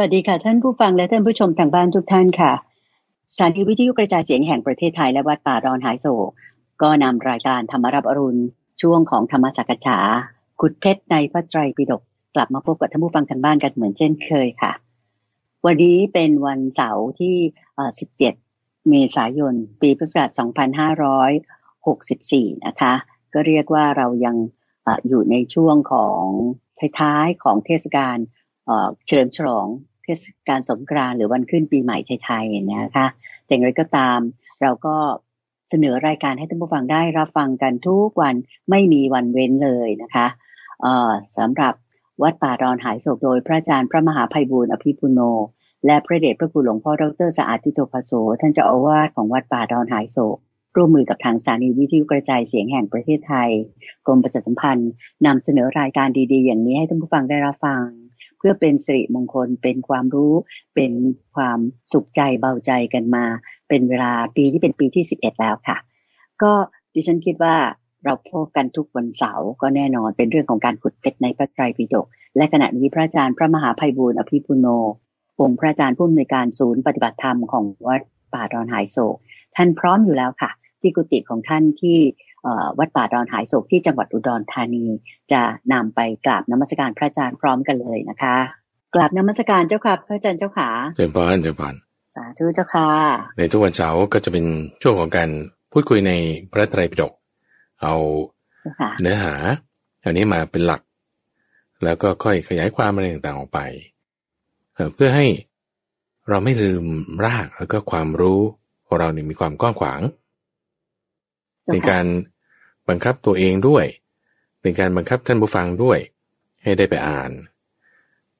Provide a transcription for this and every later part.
สวัสดีค่ะ ท่านผู้ฟังและท่านผู้ชมทางบ้านทุกท่านค่ะสถานีวิทยุกระจายเสียงแห่งประเทศไทยและวัดป่าดอนหายโศกก็นำรายการธรรมรับอรุณช่วงของธรรมสักษาขุดเพชรในพระไตรปิฎกกลับมาพบกับท่านผู้ฟังทางบ้านกันเหมือนเช่นเคยค่ะ วันนี้เป็นวันเสาร์ที่ 17 เมษายน ปีพุทธศักราช 2564 นะคะ ก็เรียกว่าเรายังออยู่ในช่วงของท้ายๆของเทศกาล เฉลิมฉลองเทศกาลสงกรานต์หรือวันขึ้นปีใหม่ไทยๆนะคะแต่อย่างไรก็ตามเราก็เสนอรายการให้ท่านผู้ฟังได้รับฟังกันทุกวันไม่มีวันเว้นเลยนะคะสำหรับวัดป่าดอนหายโศกโดยพระอาจารย์พระมหาภัยบูร์อภิปุโน และพระเดชพระคุณหลวงพ่อดรสะอาดทิโตภโสท่านเจ้าอาวาสของวัดป่าดอนหายโศกร่วมมือกับทางสถานีวิทยุกระจายเสียงแห่งประเทศไทย กรมประชาสัมพันธ์นำเสนอรายการดีๆ อย่างนี้ให้ท่านผู้ฟังได้รับฟัง เพื่อเป็นสิริมงคลเป็นความรู้ เป็นความสุขใจเบาใจกันมา เป็นเวลาปีที่เป็นปีที่สิบเอ็ดแล้วค่ะ ก็ดิฉันคิดว่าเราพบกันทุกวันเสาร์ก็แน่นอนเป็นเรื่องของการขุดเพชรในพระไตรปิฎกและขณะนี้พระอาจารย์พระมหาภัยบูร์อภิปุโน องค์พระอาจารย์ผู้อำนวยการศูนย์ปฏิบัติธรรมของวัดป่าดอนหายโศก ท่านพร้อมอยู่แล้วค่ะ ที่กุฏิของท่านที่ วัดป่าดอนหายโศกที่จังหวัดอุดรธานี จะนำไปกราบนมัสการพระอาจารย์พร้อมกันเลยนะคะกราบนมัสการเจ้าค่ะพระอาจารย์เจ้าขาเจริญพรเจริญพรสาธุเจ้าค่ะ ในทุกวันเสาร์ก็จะเป็นช่วงของการพูดคุยในพระไตรปิฎกเอาเนื้อหาอันนี้มาเป็นหลัก แล้วก็ค่อยขยายความอะไรต่างๆออกไปเพื่อให้เราไม่ลืมรากแล้วก็ความรู้ของเราเนี่ยมีความกว้างขวาง เป็นการบังคับตัวเองด้วย เป็นการบังคับท่านผู้ฟังด้วย ให้ได้ไปอ่าน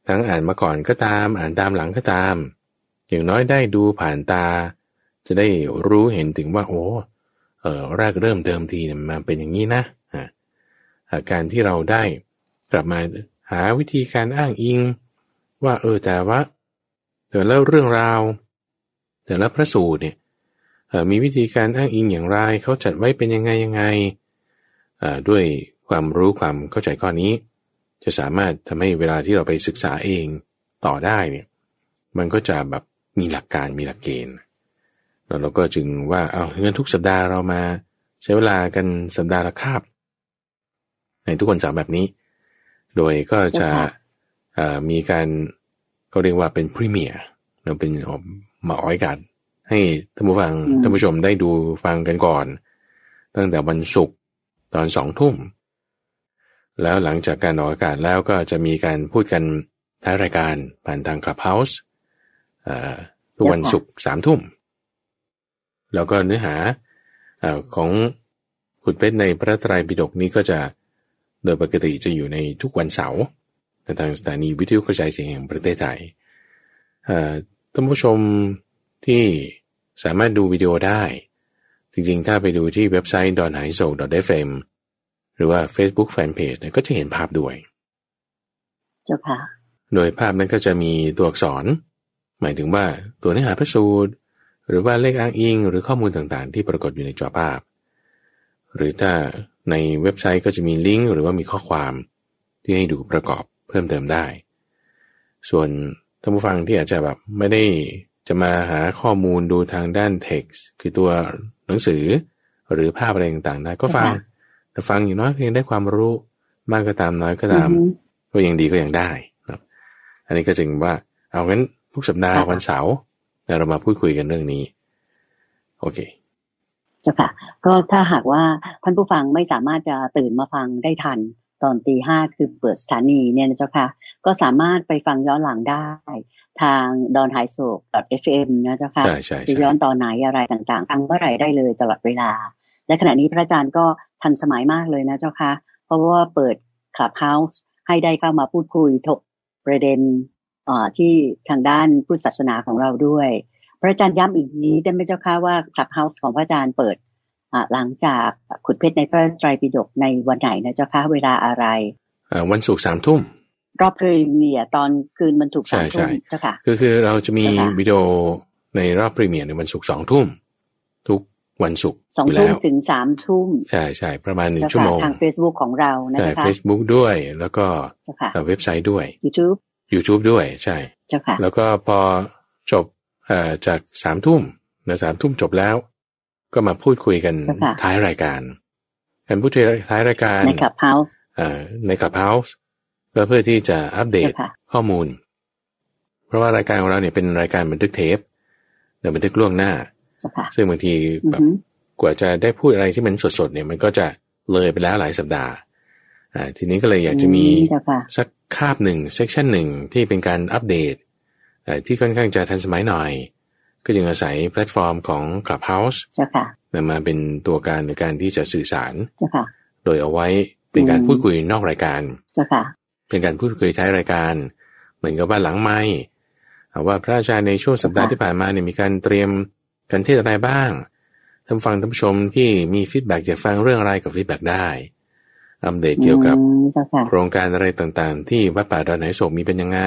ทั้งอ่านมาก่อนก็ตาม อ่านตามหลังก็ตาม อย่างน้อยได้ดูผ่านตา จะได้รู้เห็นถึงว่า โอ้เออแรกเริ่มเดิมทีเนี่ยมันเป็นอย่างนี้นะการที่เราได้กลับมาหาวิธีการอ้างอิง ว่าเออแต่ว่าแต่ล้วเรื่องราว แต่ละพระสูตรเนี่ย มีวิธีการอ้างอิงอย่างไรเขาจัดไว้เป็นยังไงยังไงด้วยความรู้ความเข้าใจข้อนี้ จะสามารถทำให้เวลาที่เราไปศึกษาเองต่อได้เนี่ยมันก็จะแบบมีหลักการมีหลักเกณฑ์แล้วเราก็จึงว่าเอาเงินทุกสัปดาห์เรามาใช้เวลากันสัปดาห์ละคาบในทุกคนสามแบบนี้ โดยก็จะมีการก็เรียกว่าเป็นพรีเมียร์เราเป็นมาอ้อยกัน ให้ท่านผู้ฟังท่านผู้ชมได้ดูฟังกันก่อน ตั้งแต่วันศุกร์ตอนสองทุ่ม แล้วหลังจากการออกอากาศแล้วก็จะมีการพูดกันท้ายรายการผ่านทางคลับเฮาส์ทุกวันศุกร์สามทุ่ม แล้วก็เนื้อหาของขุดเพชรในพระไตรปิฎกนี้ก็จะโดยปกติจะอยู่ในทุกวันเสาร์ทางสถานีวิทยุกระจายเสียงแห่งประเทศไทยท่านผู้ชม ที่สามารถดูวิดีโอได้ จริงๆ ถ้าไปดูที่เว็บไซต์ d o n h a i s o f m หรือว่า Facebook Fanpage ก็จะเห็นภาพด้วย เจ้าค่ะ โดยภาพนั้นก็จะมีตัวอักษร หมายถึงว่าตัวเนื้อหาพระสูตร หรือว่าเลขอ้างอิง หรือข้อมูลต่างๆ ที่ปรากฏอยู่ในจอภาพ หรือถ้าในเว็บไซต์ก็จะมีลิงก์หรือว่ามีข้อความที่ให้ดูประกอบเพิ่มเติมได้ ส่วนท่านผู้ฟังที่อาจจะแบบไม่ได้ จะมาหาข้อมูลดูทางด้าน text คือตัวหนังสือ หรือภาพอะไรต่างๆได้ก็ฟัง แต่ฟังอย่างน้อยเพียงได้ความรู้มากก็ตามน้อยก็ตาม ก็ยังดีก็ยังได้นะอันนี้ก็จึงว่า เอางั้นทุกสัปดาห์วันเสาร์เรามาพูดคุยกันเรื่องนี้ โอเคเจ้าค่ะก็ถ้าหากว่าท่านผู้ฟังไม่สามารถจะตื่นมาฟังได้ทันตอนตีห้าคือเปิดสถานีเนี่ยนะเจ้าค่ะ ก็สามารถไปฟังย้อนหลังได้ ทางดอนไฮโซด .fm นะเจ้าค่ะจะย้อนตอนไหนอะไรต่างๆฟังเมื่อไหร่ได้เลยตลอดเวลา และขณะนี้พระอาจารย์ก็ทันสมัยมากเลยนะเจ้าค่ะ เพราะว่าเปิด Clubhouse ให้ได้เข้ามาพูดคุยถกประเด็นที่ทางด้านพุทธศาสนาของเราด้วย พระอาจารย์ย้ำอีกทีได้ไหมเจ้าค่ะว่า Clubhouse ของพระอาจารย์เปิดหลังจากขุดเพชรในพระไตรปิฎกในวันไหนนะเจ้าคะเวลาอะไรวันศุกร์สามทุ่ม รอบ premiere ตอนคืนวันศุกร์สามทุ่มเจ้าค่ะคือคือเราจะมีวิดีโอในรอบ premiere ในวันศุกร์สองทุ่ม ทุกวันศุกร์สองทุ่มถึงสามทุ่มใช่ใช่ประมาณหนึ่งชั่วโมงทางเฟซบุ๊กของเรานะคะเฟซบุ๊กด้วยแล้วก็เว็บไซต์ด้วย YouTube YouTube ด้วยใช่เจ้าค่ะแล้วก็พอจบเอ่อจากสามทุ่มนะสามทุ่มจบแล้ว ก็มาพูดคุยกันท้ายรายการการพูดคุยท้ายรายการใน Clubhouse ใน Clubhouse ก็เพื่อที่จะอัปเดตข้อมูล เพราะว่ารายการของเราเนี่ยเป็นรายการบันทึกเทปเนี่ยบันทึกล่วงหน้า ซึ่งบางทีแบบกว่าจะได้พูดอะไรที่มันสดๆเนี่ยมันก็จะเลยไปแล้วหลายสัปดาห์อ่าทีนี้ก็เลยอยากจะมีสักคาบหนึ่ง section หนึ่งที่เป็นการอัปเดตที่ค่อนข้างจะทันสมัยหน่อย ก็จึงอาศัยแพลตฟอร์มของ Clubhouse มาเป็นตัวการในการที่จะสื่อสาร โดยเอาไว้เป็นการพูดคุยนอกรายการ เป็นการพูดคุยท้ายรายการ เหมือนกับว่าหลังไมค์ว่าพระอาจารย์ในช่วงสัปดาห์ที่ผ่านมาเนี่ยมีการเตรียมกัณฑ์เทศน์อะไรบ้างท่านฟังท่านผู้ชมที่มี feedback อยากฟังเรื่องอะไรกับ feedback ได้อัปเดตเกี่ยวกับโครงการอะไรต่างๆ ที่วัดป่าดอนหายโศกมีเป็นยังไง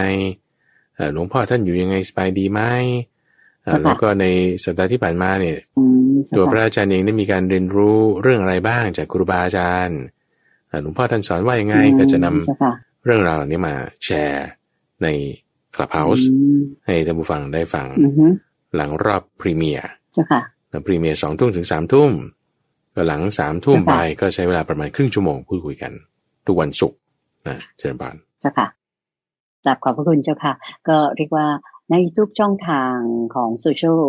หลวงพ่อท่านอยู่ยังไงสบายดีไหมแล้วก็ในสัปดาห์ที่ผ่านมาเนี่ยตัวพระอาจารย์เองได้มีการเรียนรู้เรื่องอะไรบ้างจากครูบาอาจารย์หลวงพ่อท่านสอนว่ายังไงก็จะนำ เรื่องราวเหล่านี้มาแชร์ใน Clubhouse ให้ท่านผู้ฟังได้ฟัง หลังรอบ premiere premiere สองทุ่มถึงสามทุ่มหลังสามทุ่มไปก็ใช้เวลาประมาณครึ่งชั่วโมงพูดคุยกัน ทุกวันศุกร์นะเจริญพรเจ้าค่ะกราบขอบพระคุณเจ้าค่ะ ก็เรียกว่าในทุกช่องทางของโซเชียล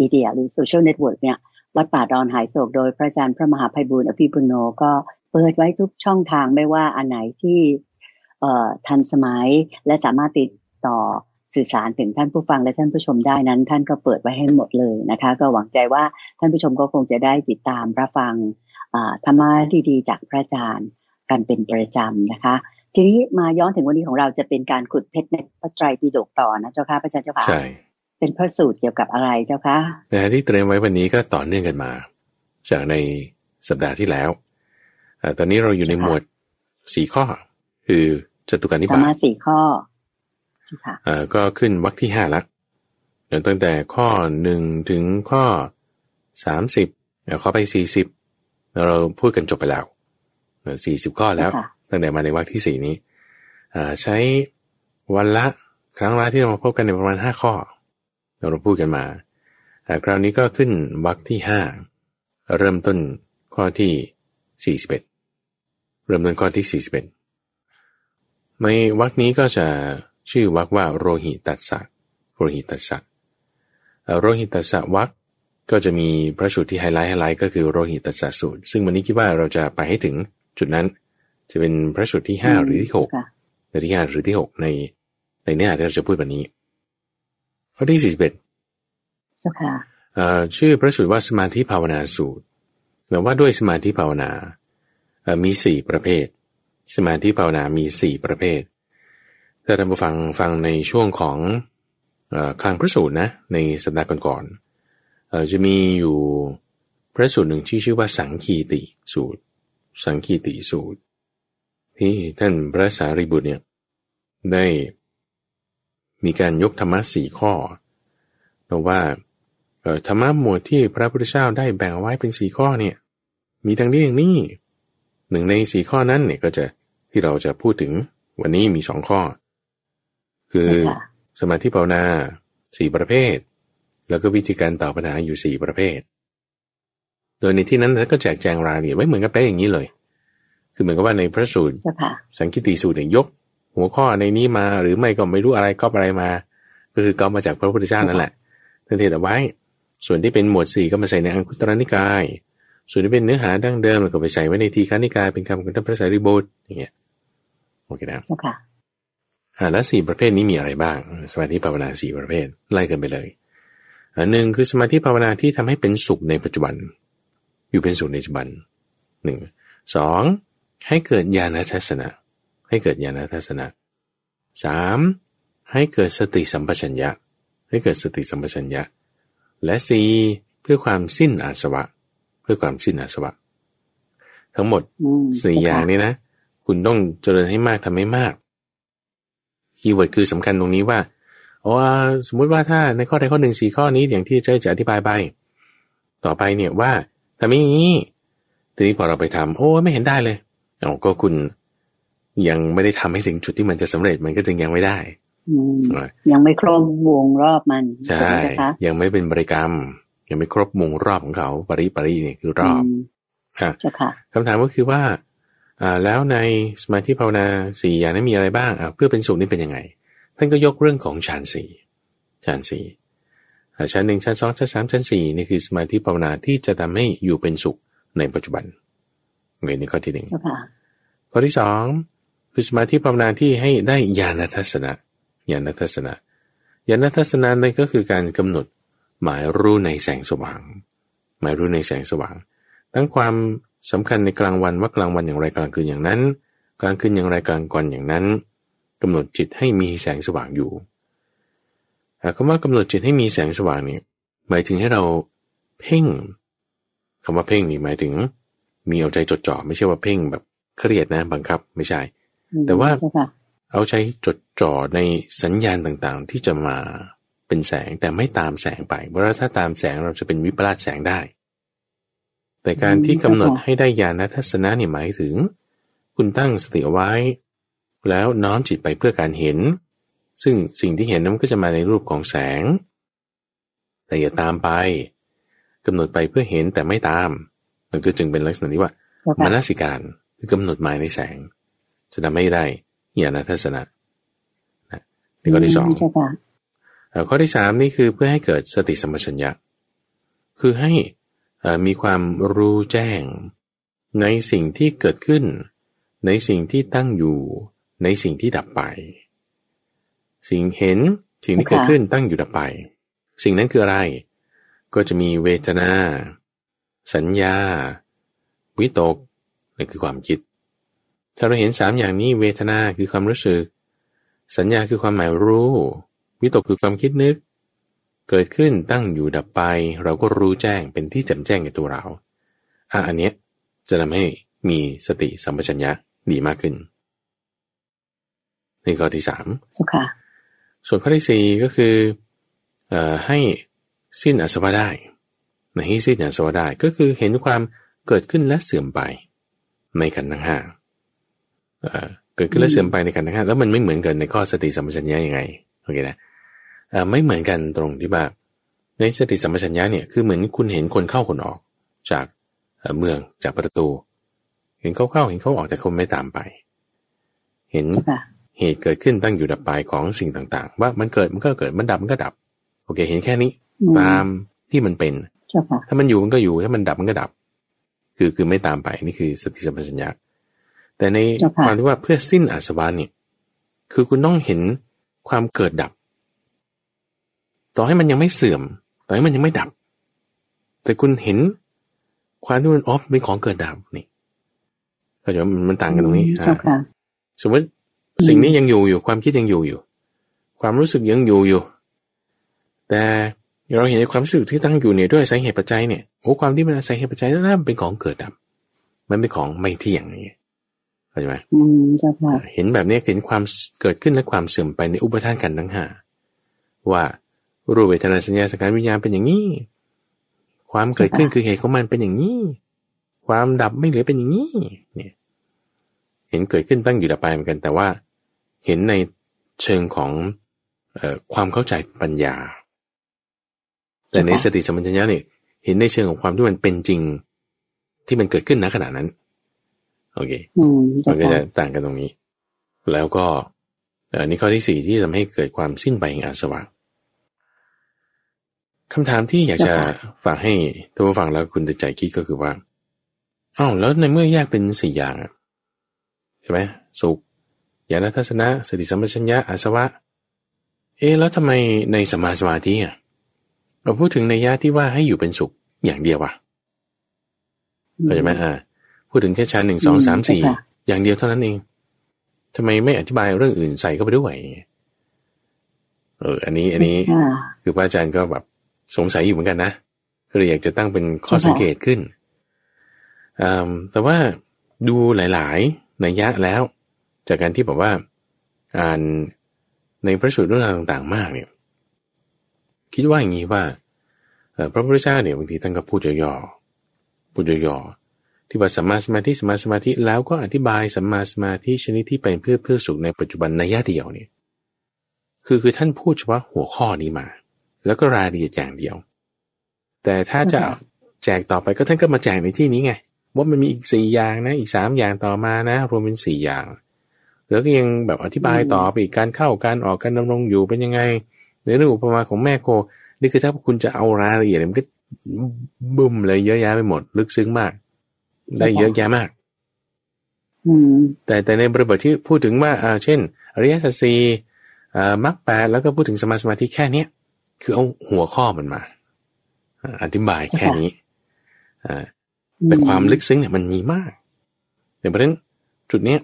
มีเดียหรือโซเชียลเน็ตเวิร์กเนี่ยวัดป่าดอนหายโศกโดยพระอาจารย์พระมหาไพบูลย์อภิปุณโณก็เปิดไว้ทุกช่องทางไม่ว่าอันไหนที่ ทันสมัยและสามารถติดต่อสื่อสารถึงท่านผู้ฟังและท่านผู้ชมได้นั้น ท่านก็เปิดไว้ให้หมดเลยนะคะ ก็หวังใจว่าท่านผู้ชมก็คงจะได้ติดตามรับฟังธรรมะดีๆจากพระอาจารย์กันเป็นประจำนะคะ ทีนี้มาย้อนถึงวันนี้ของเราจะเป็นการขุดเพชรในพระไตรปิฎกต่อนะเจ้าค่ะพระอาจารย์เจ้าค่ะใช่เป็นพระสูตรเกี่ยวกับอะไรเจ้าคะนะที่เตรียมไว้วันนี้ก็ต่อเนื่องกันมา จากในสัปดาห์ที่แล้วอตอนนี้เราอยู่ในหมวดสี่ข้อ คือจตุการนิบาตธรรมะสี่ข้ออ่าก็ขึ้นวรรคที่ห้าละตั้งแต่ข้อหนึ่งถึงข้อสามสิบแล้วข้อไปสี่สิบเราพูดกันจบไปแล้วสี่สิบข้อแล้ว ตั้งแต่มาในวรรคที่สี่นี้ใช้วันละครั้งละที่เรามาพบกันในประมาณห้าข้อ เราพูดกันมาแต่คราวนี้ก็ขึ้นวรรคที่ห้าเริ่มต้นข้อที่สี่สิบเอ็ดเริ่มต้นข้อที่สี่สิบเอ็ด ในวรรคนี้ก็จะชื่อวักว่าโรหิตัสสะโรหิตัสสะโรหิตัสสวรรคก็จะมีพระสูตรที่ highlight highlight ก็คือโรหิตัสสสูตร ซึ่งวันนี้คิดว่าเราจะไปให้ถึงจุดนั้น จะเป็นพระสูตรที่ห้าหรือที่หกในที่ห้าหรือที่หกในในเนื้อหาที่เราจะพูดวันนี้ข้อที่สี่สิบเอ็ดชื่อพระสูตรว่าสมาธิภาวนาสูตรแต่ว่าด้วยสมาธิภาวนามีสี่ประเภท สมาธิภาวนามีสี่ประเภท ถ้าท่านผู้ฟังฟังในช่วงของคลังพระสูตรนะในสัปดาห์ก่อนๆจะมีอยู่พระสูตรหนึ่งที่ชื่อว่าสังคีติสูตร สังคีติสูตร ที่ท่านพระสารีบุตรเนี่ยได้มีการยกธรรมะสี่ข้อบอกว่าธรรมะหมวดที่พระพุทธเจ้าได้แบ่งไว้เป็นสี่ข้อเนี่ยมีดังนี้อย่างนี้หนึ่งในสี่ข้อนั้นเนี่ยก็จะ ที่เราจะพูดถึงวันนี้มีสองข้อ คือสมาธิภาวนาสี่ประเภท แล้วก็วิธีการตอบปัญหาอยู่สี่ประเภท โดยในที่นั้นท่านก็แจกแจงรายละเอียดไว้เหมือนกับเป๊ะอย่างนี้เลย คือเหมือนกับว่าในพระสูตรสังคิติสูตรเนี่ยยก หัวข้อในนี้มาหรือไม่ก็ไม่รู้อะไรก็อะไรมาก็คือก็มาจากพระพุทธเจ้านั่นแหละท่านเทศเอาไว้ ส่วนที่เป็นหมวดสี่ก็มาใส่ในอังคุตรนิกาย ส่วนที่เป็นเนื้อหาดั้งเดิมก็ไปใส่ไว้ในทีฆานิกายเป็นคำของท่านพระสารีบุตรอย่างเงี้ย โอเคนะอ่าแล้วสี่ประเภทนี้มีอะไรบ้าง สมาธิภาวนาสี่ประเภทไล่กันไปเลยอันหนึ่งคือสมาธิภาวนาที่ทำให้เป็นสุขในปัจจุบัน อยู่เป็นสุขในปัจจุบันหนึ่งสองให้เกิดญาณทัศนะ ให้เกิดญาณทัศนะสามให้เกิดสติสัมปชัญญะ ให้เกิดสติสัมปชัญญะ และสี่เพื่อความสิ้นอาสวะ เพื่อความสิ้นอาสวะ ทั้งหมดสี่อย่างนี้นะ คุณต้องเจริญให้มากทำให้มาก keyword คือสำคัญตรงนี้ว่าอ๋อสมมุติว่าถ้าในข้อใดข้อหนึ่งสี่ข้อนี้อย่างที่เจ๊จะอธิบายไป ต่อไปเนี่ยว่าทำอย่างนี้ ทีนี้พอเราไปทำโอ้ไม่เห็นได้เลยเอาก็คุณยังไม่ได้ทำให้ถึงจุดที่มันจะสำเร็จมันก็จึงยังไม่ได้ยังไม่ครบวงรอบมันใช่ยังไม่เป็นบริกรรม ยังไม่ครบวงรอบของเขา ปริปรินี่คือรอบอะคำถามก็คือว่าอ่า แล้วในสมาธิภาวนาสี่อย่างนั้นมีอะไรบ้างอ่าเพื่อเป็นสุขนี่เป็นยังไง ท่านก็ยกเรื่องของฌานสี่ฌานสี่ชั้นหนึ่งชั้นสองชั้นสามชั้นสี่นี่คือสมาธิภาวนาที่จะทำให้อยู่เป็นสุขในปัจจุบันเงนี่ข้อที่หนึ่งข้อที่สองคือสมาธิภาวนาที่ให้ได้ญาณทัศนะญาณทัศนะญาณทัศนะนั่นก็คือการกำหนดหมายรู้ในแสงสว่าง หมายรู้ในแสงสว่าง ทั้งความ สำคัญในกลางวันว่ากลางวันอย่างไรกลางคืนอย่างนั้น กลางคืนอย่างไรกลางก่อนอย่างนั้นกำหนดจิตให้มีแสงสว่างอยู่คำว่ากำหนดจิตให้มีแสงสว่างนี่หมายถึงให้เราเพ่งคำว่าเพ่งนี่หมายถึง มีเอาใจจดจ่อไม่ใช่ว่าเพ่งแบบเครียดนะบังคับไม่ใช่ แต่ว่าเอาใจจดจ่อในสัญญาณต่างๆ ที่จะมาเป็นแสงแต่ไม่ตามแสงไปเพราะถ้าตามแสงเราจะเป็นวิปลาสแสงได้ แต่การที่กำหนดให้ได้ญาณทัศนะนี่หมายถึง คุณตั้งสติเอาไว้ แล้วน้อมจิตไปเพื่อการเห็น ซึ่งสิ่งที่เห็นนั้นก็จะมาในรูปของแสง แต่อย่าตามไปกำหนดไปเพื่อเห็นแต่ไม่ตามมันก็จึงเป็นลักษณะที่ว่ามนสิการคือกำหนดหมายในแสง จะทำให้ได้ญาณทัศนะนะนี่ข้อที่สองข้อที่สามนี่คือเพื่อให้เกิดสติสัมปชัญญะคือให้ มีความรู้แจ้ง ในสิ่งที่เกิดขึ้น ในสิ่งที่ตั้งอยู่ ในสิ่งที่ดับไป สิ่งเห็นสิ่งที่เกิดขึ้นตั้งอยู่ดับไป สิ่งนั้นคืออะไร ก็จะมีเวทนา สัญญา วิตกนั่นคือความคิด ถ้าเราเห็นสามอย่างนี้เวทนาคือความรู้สึก สัญญาคือความหมายรู้ วิตกคือความคิดนึก เกิดขึ้นตั้งอยู่ดับไป เราก็รู้แจ้งเป็นที่จำแจ้งในตัวเราอะอันเนี้ยจะทำให้มีสติสัมปชัญญะดีมากขึ้นในข้อที่สามค่ะส่วนข้อที่สี่ก็คืออให้สิ้นอสวะได้ให้สิ้นอสวะได้ก็คือเห็นความเกิดขึ้นและเสื่อมไปในขันธ์ทั้งห้าเกิดขึ้นและเสื่อมไปในขันธ์ทั้งห้าแล้วมันไม่เหมือนกันในข้อสติสัมปชัญญะยังไงโอเคนะ ไม่เหมือนกันตรงที่ว่าในสติสัมปชัญญะเนี่ยคือเหมือนคุณเห็นคนเข้าคนออกจากเมืองจากประตู เห็นเขาเข้าเห็นเขาออกแต่คนไม่ตามไป เห็นเหตุเกิดขึ้นตั้งอยู่ดับไปของสิ่งต่างๆ ว่ามันเกิดมันก็เกิดมันดับมันก็ดับ โอเค เห็นแค่นี้ ตามที่มันเป็น ถ้ามันอยู่มันก็อยู่ถ้ามันดับมันก็ดับ คือคือไม่ตามไปนี่คือสติสัมปชัญญะแต่ในความที่ว่าเพื่อสิ้นอาสวะเนี่ย คือคุณต้องเห็นความเกิดดับ ต่อให้มันยังไม่เสื่อม ต่อให้มันยังไม่ดับ แต่คุณเห็นความที่มันออฟเป็นของเกิดดับนี่เข้าใจว่ามันต่างกันตรงนี้อ่าสมมติสิ่งนี้ยังอยู่อยู่ความคิดยังอยู่อยู่ ความรู้สึกยังอยู่อยู่ แต่เราเห็นความรู้สึกที่ตั้งอยู่เนี่ยด้วยสาเหตุปัจจัยเนี่ยโอ้ความที่มันอาศัยเหตุปัจจัยนั้นเป็นของเกิดดับ มันเป็นของไม่เที่ยงอย่างเงี้ยเข้าใจไหมอืมใช่ค่ะเห็นแบบนี้เห็นความเกิดขึ้นและความเสื่อมไปในอุปทานกันทั้งห้าว่า รูปเวทนาสัญญาสังขารวิญญาณเป็นอย่างนี้ ความเกิดขึ้นคือเหตุของมันเป็นอย่างนี้ ความดับไม่เหลือเป็นอย่างนี้ เนี่ย เห็นเกิดขึ้นตั้งอยู่ดับไปเหมือนกัน แต่ว่า เห็นในเชิงของอความเข้าใจปัญญา แต่ในสติสัมปชัญญะเนี่ยเห็นในเชิงของความที่มันเป็นจริง ที่มันเกิดขึ้นณขณะนั้น โอเคมันก็จะต่างกันตรงนี้ แล้วก็อันนี้ข้อที่สี่ที่ทำให้เกิดความสิ้นไปแห่งอาสวะ คำถามที่อยากจะฝากให้ทุกผู้ฟังแล้วคุณใจคิดก็คือว่าอ้าวแล้วในเมื่อแยกเป็นสี่อย่างใช่ไหมสุขญาณทัศนะสติสัมปชัญญะอาสวะ เอ๊แล้วทำไมในสมาสมาธิอะเราพูดถึงในยะที่ว่าให้อยู่เป็นสุขอย่างเดียววะเข้าใจไหมอ่าพูดถึงแค่ชั้นหนึ่งสองสามสี่อย่างเดียวเท่านั้นเองทำไมไม่อธิบายเรื่องอื่นใส่เข้าไปด้วยเออ อันนี้ อันนี้ คือพระอาจารย์ก็แบบ สงสัยอยู่เหมือนกันนะก็เลยอยากจะตั้งเป็นข้อสังเกตขึ้น แต่ว่าดูหลายๆในยะแล้ว จากการที่บอกว่าอ่านในพระสูตรเรื่องต่างๆ มากเนี่ย คิดว่าอย่างนี้ว่าพระพุทธเจ้าเนี่ยบางทีท่านก็พูดย่อๆพูดย่อๆที่ว่าสัมมาสมาธิสัมมาสมาธิแล้วก็อธิบายสัมมาสมาธิชนิดที่เป็นเพื่อเพื่อสุขในปัจจุบันในยะเดียวเนี่ย คือคือท่านพูดเฉพาะหัวข้อนี้มา แล้วก็รายละเอียดอย่างเดียว แต่ถ้าจะแจกต่อไปก็ท่านก็มาแจกในที่นี้ไง ว่ามันมีอีกสี่อย่างนะ อีกสามอย่างต่อมานะ รวมเป็นสี่อย่าง แล้วก็ยังแบบอธิบายต่อไปอีกการเข้าการออกการดำรงอยู่เป็นยังไงในเรื่องอุปมาของแม่โค นี่คือถ้าคุณจะเอารายละเอียดมันก็บุ้มเลยเยอะแยะไปหมด ลึกซึ้งมาก ได้เยอะแยะมากแต่แต่ในบริบทที่พูดถึงว่าอ่าเช่น อริยสัจสี่มรรคแปดแล้วก็พูดถึงสมาสมาธิแค่เนี้ย คือเอาหัวข้อมันมา อธิบายแค่นี้แต่ความลึกซึ้งเนี่ยมันมีมากแต่เพราะฉะนั้นจุดเนี้ย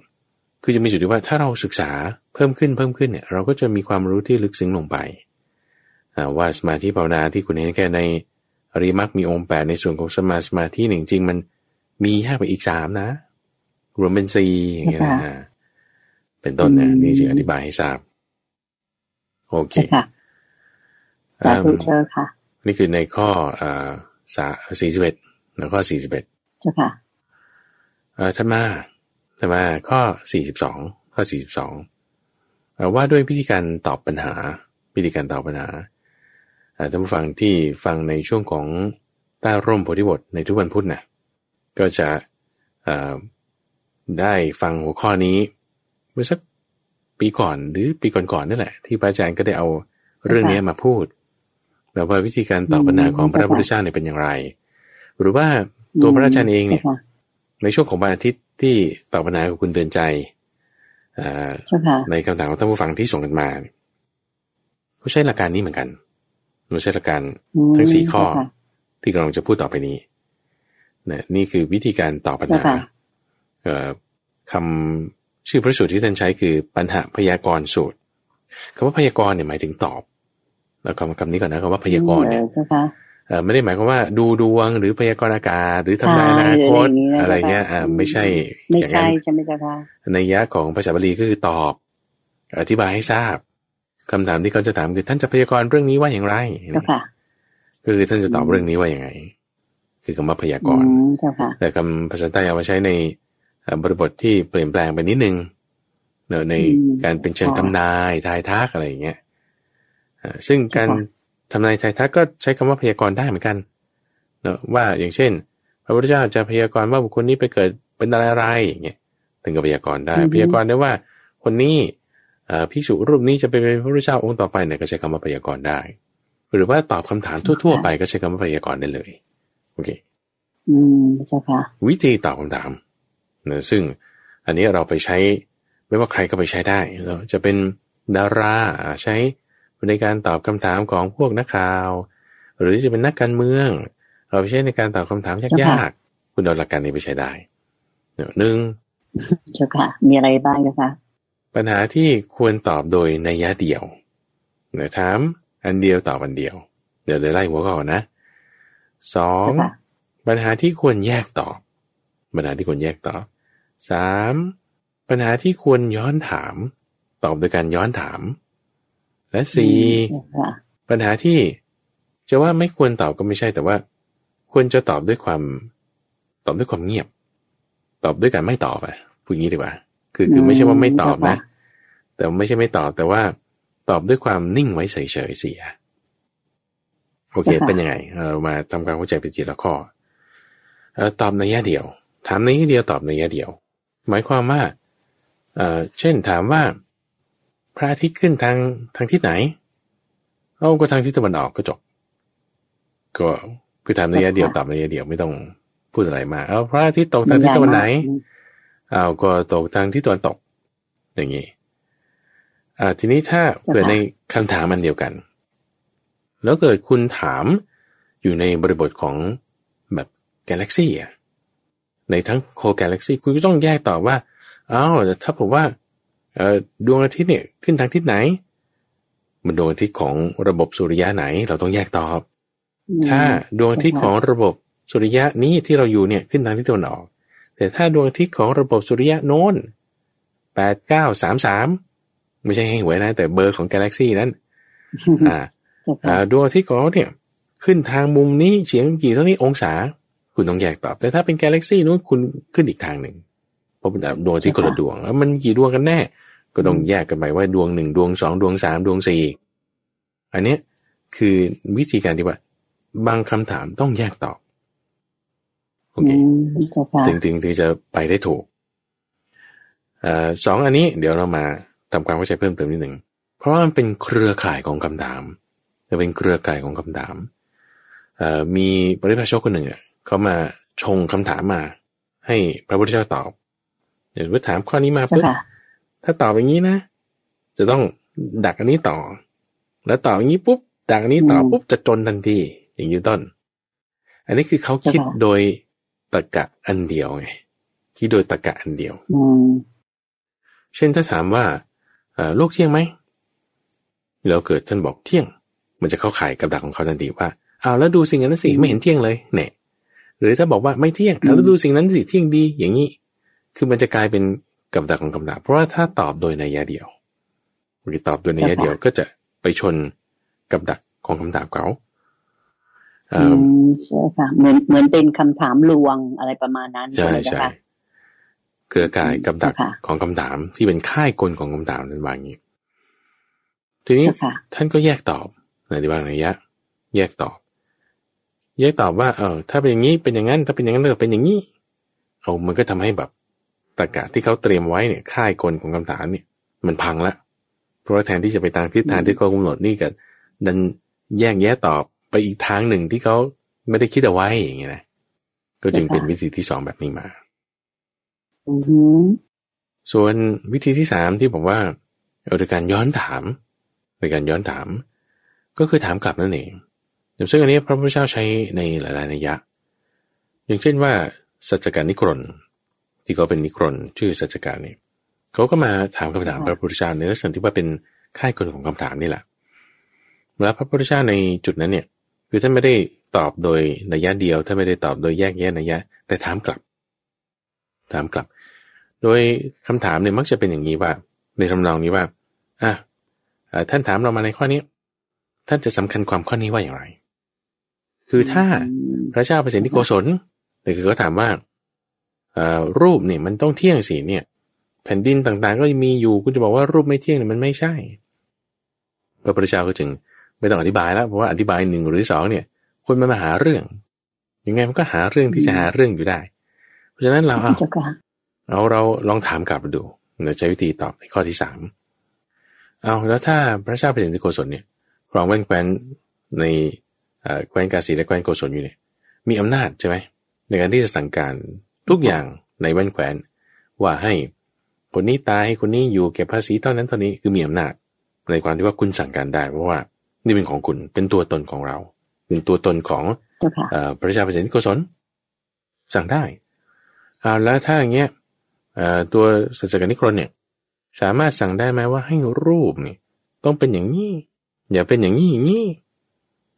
คือจะมีจุดที่ว่าถ้าเราศึกษาเพิ่มขึ้นเพิ่มขึ้นเนี่ยเราก็จะมีความรู้ที่ลึกซึ้งลงไปว่าสมาธิภาวนาที่คุณเห็นแค่ในอริมักมีองค์แปดในส่วนของสมาสมาธิหนึ่งจริงมันมีแยกไปอีกสามนะ รวมเป็นสี่อย่างเงี้ยนะเป็นต้นนะนี่จึงอธิบายให้ทราบ โอเคค่ะ สาธุเจ้าค่ะ นี่คือในข้ออ่าสาสี่สิบเอ็ดแล้วข้อสี่สิบเอ็ดเจ้าค่ะเอ่อท่านมาท่านมาข้อสี่สิบสองข้อสี่สิบสองว่าด้วยพิธีการตอบปัญหาพิธีการตอบปัญหาท่านผู้ฟังที่ฟังในช่วงของใต้ร่มโพธิบทในทุกวันพุธนะก็จะได้ฟังหัวข้อนี้เมื่อสักปีก่อนหรือปีก่อนๆนั่นแหละ ที่พระอาจารย์ก็ได้เอาเรื่องนี้มาพูด แล้วว่าวิธีการตอบปัญหาของพระพุทธเจ้าเนี่ยเป็นอย่างไร หรือว่าตัวพระอาจารย์เองเนี่ย ในช่วงของวันอาทิตย์ที่ตอบปัญหากับคุณเตือนใจในคำถามของท่านผู้ฟังที่ส่งกันมาก็ใช้หลักการนี้เหมือนกันไม่ใช่หลักการทั้งสี่ข้อ ที่กำลังจะพูดต่อไปนี้นะนี่คือวิธีการตอบปัญหาคำชื่อพระสูตรที่ท่านใช้คือปัญหาพยากรณ์สูตรคำว่าพยากรณ์เนี่ยหมายถึงตอบ แล้วคำคำนี้ก่อนนะคำว่าพยากรณ์เนี่ยไม่ได้หมายความว่าดูดวงหรือพยากรณ์อากาศหรือทำนายอนาคตอะไรเงี้ยอ่าไม่ใช่อย่างนั้นใช่ไหมจ๊ะคะในยะของภาษาบาลีก็คือตอบ อธิบายให้ทราบคำถามที่เขาจะถามคือท่านจะพยากรณ์เรื่องนี้ว่าอย่างไรก็คือท่านจะตอบเรื่องนี้ว่าอย่างไง คือคำว่าพยากรณ์แต่คำภาษาไทยเอามาใช้ในบริบทที่เปลี่ยนแปลงไปนิดนึงเนในการเป็นเชิงทำนายทายทักอะไรอย่างเงี้ย ซึ่งการทำนายทายทักก็ใช้คำว่าพยากรณ์ได้เหมือนกันเนอะว่าอย่างเช่น พระพุทธเจ้าจะพยากรณ์ว่าบุคคลนี้ไปเกิดเป็นอะไรอะไรอย่างเงี้ยถึงกับพยากรณ์ได้ พยากรณ์ได้ว่าคนนี้ภิกษุรูปนี้จะไปเป็นพระพุทธเจ้าองค์ต่อไปเนี่ยก็ใช้คำว่าพยากรณ์ได้ หรือว่าตอบคำถามทั่ว ๆ ไปก็ใช้คำว่าพยากรณ์ได้เลยโอเค อืมเจ้าค่ะวิธีตอบคำถามนะซึ่งอันนี้เราไปใช้ไม่ว่าใครก็ไปใช้ได้เราจะเป็นดาราใช้ ในการตอบคำถามของพวกนักข่าว หรือจะเป็นนักการเมืองเราไปใช้ในการตอบคำถามยากๆ คุณเอาหลักการนี้ไปใช้ได้หนึ่งเจ้าค่ะ มีอะไรบ้างเจ้าค่ะ ปัญหาที่ควรตอบโดยนัยยะเดียวเดี๋ยวถาม อันเดียวตอบอันเดียว เดี๋ยวเดี๋ยวไล่หัวก่อนนะสองปัญหาที่ควรแยกตอบ ปัญหาที่ควรแยกตอบสามปัญหาที่ควรย้อนถาม ตอบโดยการย้อนถาม และสี่ปัญหาที่จะว่าไม่ควรตอบก็ไม่ใช่แต่ว่า ควรจะตอบด้วยความ ตอบด้วยความเงียบ ตอบด้วยการไม่ตอบอะพูดงี้ดีกว่า คือคือไม่ใช่ว่าไม่ตอบนะ แต่ไม่ใช่ไม่ตอบแต่ว่า ตอบด้วยความนิ่งไว้เฉยๆเสียโอเค เป็นยังไงเรามาทำความเข้าใจไปทีละข้อตอบในแง่เดียว ถามในแง่เดียวตอบในแง่เดียว หมายความว่าเอ่อเช่นถามว่า พระอาทิตย์ขึ้นทางทางทิศไหน เอาก็ทางทิศตะวันออกก็จบ ก็คือถามในแง่เดียวตอบในแง่เดียวไม่ต้องพูดอะไรมา เอาพระอาทิตย์ตกทางทิศตะวันไหน เอาก็ตกทางทิศตะวันตก อย่างนี้ อ่า ทีนี้ถ้าเกิดในคำถามมันเดียวกัน แล้วเกิดคุณถามอยู่ในบริบทของแบบกาแล็กซี่อะในทั้งโคกาแล็กซี่คุณก็ต้องแยกตอบว่าอ้าวแต่ถ้าผมว่า ดวงอาทิตย์เนี่ยขึ้นทางทิศไหนมันดวงอาทิตย์ของระบบสุริยะไหนเราต้องแยกตอบ ถ้าดวงอาทิตย์ของระบบสุริยะนี้ที่เราอยู่เนี่ยขึ้นทางทิศตะวันออก แต่ถ้าดวงอาทิตย์ของระบบสุริยะโน้นแปดเก้าสามสามไม่ใช่ให้หวยนะ แต่เบอร์ของกาแล็กซี่นั้น อ่าอ่าดวงอาทิตย์ของเราเนี่ย ขึ้นทางมุมนี้เฉียงกี่เท่านี้องศา คุณต้องแยกตอบ แต่ถ้าเป็นกาแล็กซี่นู้นคุณขึ้นอีกทางหนึ่ง ราะเป็นดวงที่คนละดวงแล้วมันกี่ดวงกันแน่ ก็ต้องแยกกันไปว่าดวงหนึ่งดวงสองดวงสามดวงสี่อันนี้คือวิธีการที่ว่า บางคำถามต้องแยกตอบโอเคถึงถึงที่จะไปได้ถูกอสองอันนี้เดี๋ยวเรามาทำความเข้าใจเพิ่มเติมนิดหนึ่ง เพราะว่ามันเป็นเครือข่ายของคำถามจะเป็นเครือข่ายของคำถามมีบริพาชกคนหนึ่งเขามาชงคำถามมา ให้พระพุทธเจ้าตอบ เดี๋ยวถามข้อนี้มาปุ๊บถ้าตอบอย่างนี้นะ จะต้องดักอันนี้ต่อ แล้วตอบอย่างนี้ปุ๊บดักอันนี้ต่อปุ๊บจะจนทันทีอย่างนี้ต้น อันนี้คือเขาคิดโดยตะกะอันเดียวไงคิดโดยตะกะอันเดียวเช่นถ้าถามว่าโลกเที่ยงไหมแล้วเกิดท่านบอกเที่ยง มันจะเข้าข่ายกับดักของเขาทันทีว่าเอาแล้วดูสิ่งนั้นสิไม่เห็นเที่ยงเลยเนี่ยหรือถ้าบอกว่าไม่เที่ยงแล้วดูสิ่งนั้นสิเที่ยงดีอย่างนี้ คือมันจะกลายเป็นกับดักของกับดักเพราะว่าถ้าตอบโดยนัยเดียว หรือตอบโดยนัยเดียวก็จะไปชนกับดักของคำถามเขาอืมใช่ค่ะเหมือนเหมือนเป็นคำถามลวงอะไรประมาณนั้นใช่ใช่เครือข่ายกับดักของคำถามที่เป็นค่ายกลของคำถามนั้นวางนี้ ทีนี้ท่านก็แยกตอบในที่บางระยะ แยกตอบ แยกตอบว่า เออถ้าเป็นอย่างนี้เป็นอย่างนั้น ถ้าเป็นอย่างนั้นก็เป็นอย่างนี้ เอามันก็ทำให้แบบ ตรกะที่เขาเตรียมไว้เนี่ยค่ายกลของคำถามเนี่ยมันพังละ เพราะแทนที่จะไปตามทิศทางที่เขากำหนดนี่ก็ดันแยกแยะตอบไปอีกทางหนึ่งที่เขาไม่ได้คิดเอาไว้อย่างเงี้ยนะก็จึงเป็นวิธีที่สองแบบนี้มาส่วนวิธีที่สามที่ผมว่าเอาในการย้อนถามในการย้อนถาม ก็คือถามกลับนั่นเองซึ่งอันนี้พระพุทธเจ้าใช้ในหลายๆนัยยะ อย่างเช่นว่าสัจการนิกรน ที่เขาเป็นนิกรนชื่อสัจการนี่เขาก็มาถามคำถามพระพุทธเจ้าในลักษณะที่ว่าเป็นค่ายคนของคำถามนี่แหละแล้วพระพุทธเจ้าในจุดนั้นเนี่ย คือท่านไม่ได้ตอบโดยนัยยะเดียวท่านไม่ได้ตอบโดยแยกแยะนัยยะ แต่ถามกลับ ถามกลับ โดยคำถามเนี่ยมักจะเป็นอย่างนี้ว่า ในทำนองนี้ว่าอะท่านถามเรามาในข้อนี้ ท่านจะสำคัญความข้อนี้ว่าอย่างไร คือถ้าพระเจ้าเปรตที่โกศลแต่คือเขาถามว่า รูปเนี่ยมันต้องเที่ยงสิเนี่ย แผ่นดินต่างๆ ก็มีอยู่คุณจะบอกว่ารูปไม่เที่ยงเนี่ยมันไม่ใช่ พระพุทธเจ้าก็จึงไม่ต้องอธิบายแล้วเพราะว่าอธิบายหนึ่งหรือสองเนี่ย คนมันมาหาเรื่อง ยังไงมันก็หาเรื่องที่จะหาเรื่องอยู่ได้ เพราะฉะนั้นเราเอาเอาเราลองถามกลับดูเราใช้วิธีตอบในข้อที่สามเอาแล้วถ้าพระเจ้าเปรตที่โกศลเนี่ยครองแว่นแคว้นในแคว้นกาสีและแคว้นโกศลอยู่เนี่ยมีอำนาจใช่ไหมในการที่จะสั่งการ ทุกอย่างในแว่นแขวน ว่าให้คนนี้ตายให้คนนี้อยู่เก็บภาษีเท่านั้นเท่านี้คือมีอำนาจในความที่ว่าคุณสั่งการได้เพราะว่า นี่เป็นของคุณเป็นตัวตนของเราเป็นตัวตนของพระเจ้าเปรตโกศลสั่งได้เอาแล้วถ้าอย่างเงี้ยตัวสัจจกนิครนเนี่ย สามารถสั่งได้ไหมว่าให้รูปนี่ต้องเป็นอย่างนี้ อย่าเป็นอย่างนี้อย่างนี้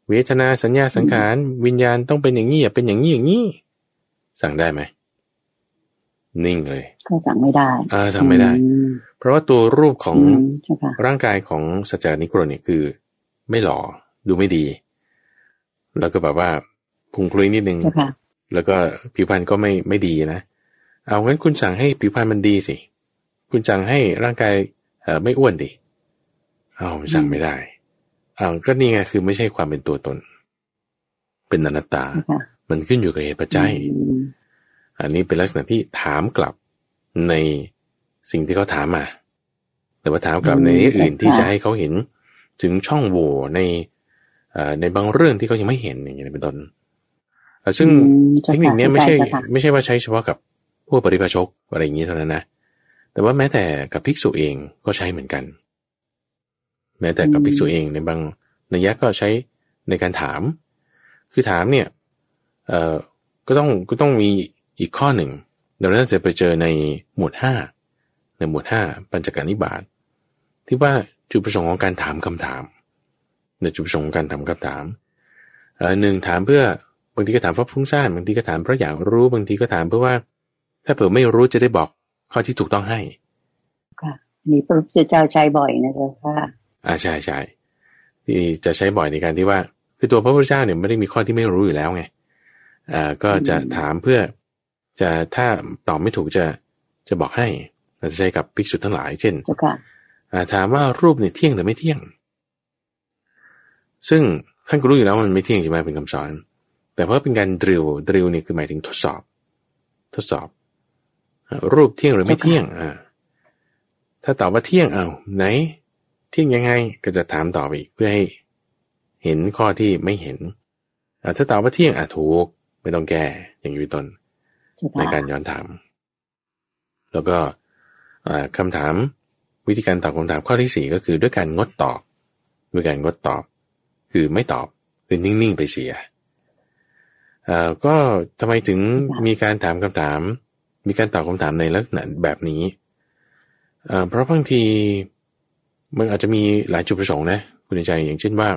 เวทนาสัญญาสังขารวิญญาณต้องเป็นอย่างนี้อย่าเป็นอย่างนี้อย่างนี้สั่งได้ไหม นิ่งเลยก็สั่งไม่ได้อ่าสั่งไม่ได้ เพราะว่าตัวรูปของร่างกายของสัจจานิโครเนี่ยคือ ไม่หล่อดูไม่ดี แล้วก็แบบว่าพุงพลุยนิดนึงแล้วก็ผิวพรรณก็ไม่ไม่ดีนะเอางั้นคุณสั่งให้ผิวพรรณมันดีสิคุณสั่งให้ร่างกายเออไม่อ้วนดิเอาสั่งไม่ได้เอาก็นี่ไงคือไม่ใช่ความเป็นตัวตน เป็นอนัตตา มันขึ้นอยู่กับเหตุปัจจัย อันนี้เป็นลักษณะที่ถามกลับในสิ่งที่เขาถามมา แต่ว่าถามกลับในอื่นที่จะให้เขาเห็นถึงช่องโหว่ในในบางเรื่องที่เขายังไม่เห็นอย่างเงี้ยเป็นต้นซึ่งเทคนิคนี้ไม่ใช่ ไม่ใช่ว่าใช้เฉพาะกับผู้ปริพาชกอะไรอย่างนี้เท่านั้นนะ แต่ว่าแม้แต่กับภิกษุเองก็ใช้เหมือนกัน แม้แต่กับภิกษุเองในบางนัยยะก็ใช้ในการถาม คือถามเนี่ย เอ่อ ก็ต้องก็ต้องมี อีกข้อหนึ่งเราน่าจะไปเจอในหมวดห้าในหมวดห้าปัญจการนิบาตที่ว่าจุดประสงค์ของการถามคำถาม ในจุดประสงค์ของการถามคำถามหนึ่งถามเพื่อบางทีก็ถามเพราะฟุ้งซ่านบางทีก็ถามเพราะอยากรู้บางทีก็ถามเพื่อว่า ถ้าเผื่อไม่รู้จะได้บอกข้อที่ถูกต้องให้ค่ะนี่พระพุทธเจ้าใช้บ่อยนะเจ้าค่ะอ่าใช่ใช่ที่จะใช้บ่อยในการที่ว่า คือตัวพระพุทธเจ้าเนี่ยไม่ได้มีข้อที่ไม่รู้อยู่แล้วไงอ่าก็จะถามเพื่อ จะถ้าตอบไม่ถูกจะจะบอกให้เราจะใช้กับภิกษุทั้งหลาย เช่นถามว่ารูปเนี่ยเที่ยงหรือไม่เที่ยง ซึ่งท่านก็รู้อยู่แล้วมันไม่เที่ยงใช่ไหมเป็นคำสอน แต่เพราะเป็นการดริลดริลนี่คือหมายถึงทดสอบ ทดสอบ รูปเที่ยงหรือไม่เที่ยงอ่าถ้าตอบว่าเที่ยงเอาไหน เที่ยงยังไงก็จะถามต่ออีกเพื่อให้เห็นข้อที่ไม่เห็น ถ้าตอบว่าเที่ยงอะถูกไม่ต้องแก้อย่างนี้ต้น ในการย้อนถาม แล้วก็คำถามวิธีการตอบคำถามข้อที่สี่ก็คือด้วยการงดตอบด้วยการงดตอบ คือไม่ตอบคือนิ่งๆไปเสียก็ทำไมถึงมีการถามคำถาม มีการตอบคำถามในลักษณะแบบนี้เพราะบางทีมันอาจจะมีหลายจุดประสงค์นะ คุณใจอย่างเช่นว่า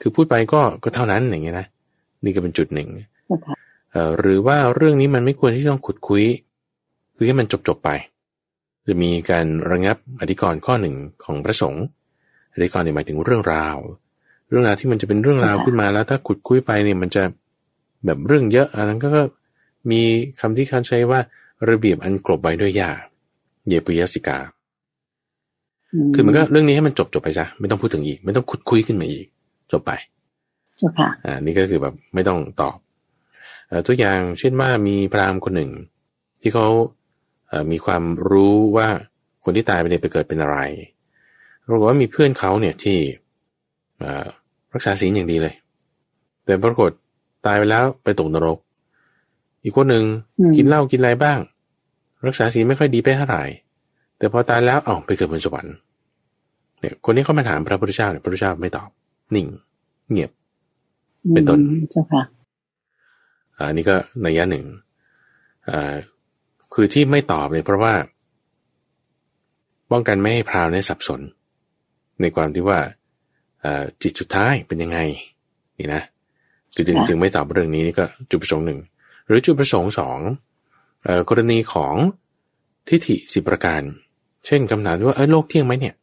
คือพูดไปก็ก็เท่านั้นอย่างเงี้ยนะนี่ก็เป็นจุดหนึ่ง หรือว่าเรื่องนี้มันไม่ควรที่ต้องขุดคุย คือให้มันจบจบไป จะมีการระงับอธิกรณ์ข้อหนึ่งของพระสงฆ์อธิกรณ์หมายถึงเรื่องราว เรื่องราวที่มันจะเป็นเรื่องราวขึ้นมาแล้ว ถ้าขุดคุยไปเนี่ยมันจะแบบเรื่องเยอะอันนั้นก็มีคำที่เขาใช้ว่าระเบียบอันกลบไว้ด้วยยาเยปุยสิกา คือมันก็เรื่องนี้ให้มันจบจบไปซะไม่ต้องพูดถึงอีก ไม่ต้องคุดคุยขึ้นมาอีก จบไปจบค่ะอ่านี่ก็คือแบบไม่ต้องตอบ ตัวอย่างเช่นว่ามีพราหมณ์คนหนึ่ง ที่เขามีความรู้ว่าคนที่ตายไปเนี่ยไปเกิดเป็นอะไรปรากฏว่ามีเพื่อนเขาเนี่ยที่รักษาศีลอย่างดีเลย แต่ปรากฏตายไปแล้วไปตกนรก อีกคนหนึ่งกินเหล้ากินอะไรบ้าง รักษาศีลไม่ค่อยดีไปเท่าไหร่ แต่พอตายแล้วเอ้าไปเกิดบนสวรรค์เนี่ยคนนี้เขามาถามพระพุทธเจ้าเนี่ยพระพุทธเจ้าไม่ตอบ นิ่ง เงียบ เป็นต้นเจ้าค่ะ อันนี้ก็ในยะหนึ่งอ่าคือที่ไม่ตอบเนี่ยเพราะว่า ป้องกันไม่ให้พราวในสับสน ในความที่ว่าจิตสุดท้ายเป็นยังไงนี่นะคือจึงจึงไม่ตอบเรื่องนี้นี่ก็จุดประสงค์หนึ่งหรือจุดประสงค์สองกรณีของทิฏฐิสิบประการ เช่นคำถามว่าเออโลกเที่ยงไหมเนี่ย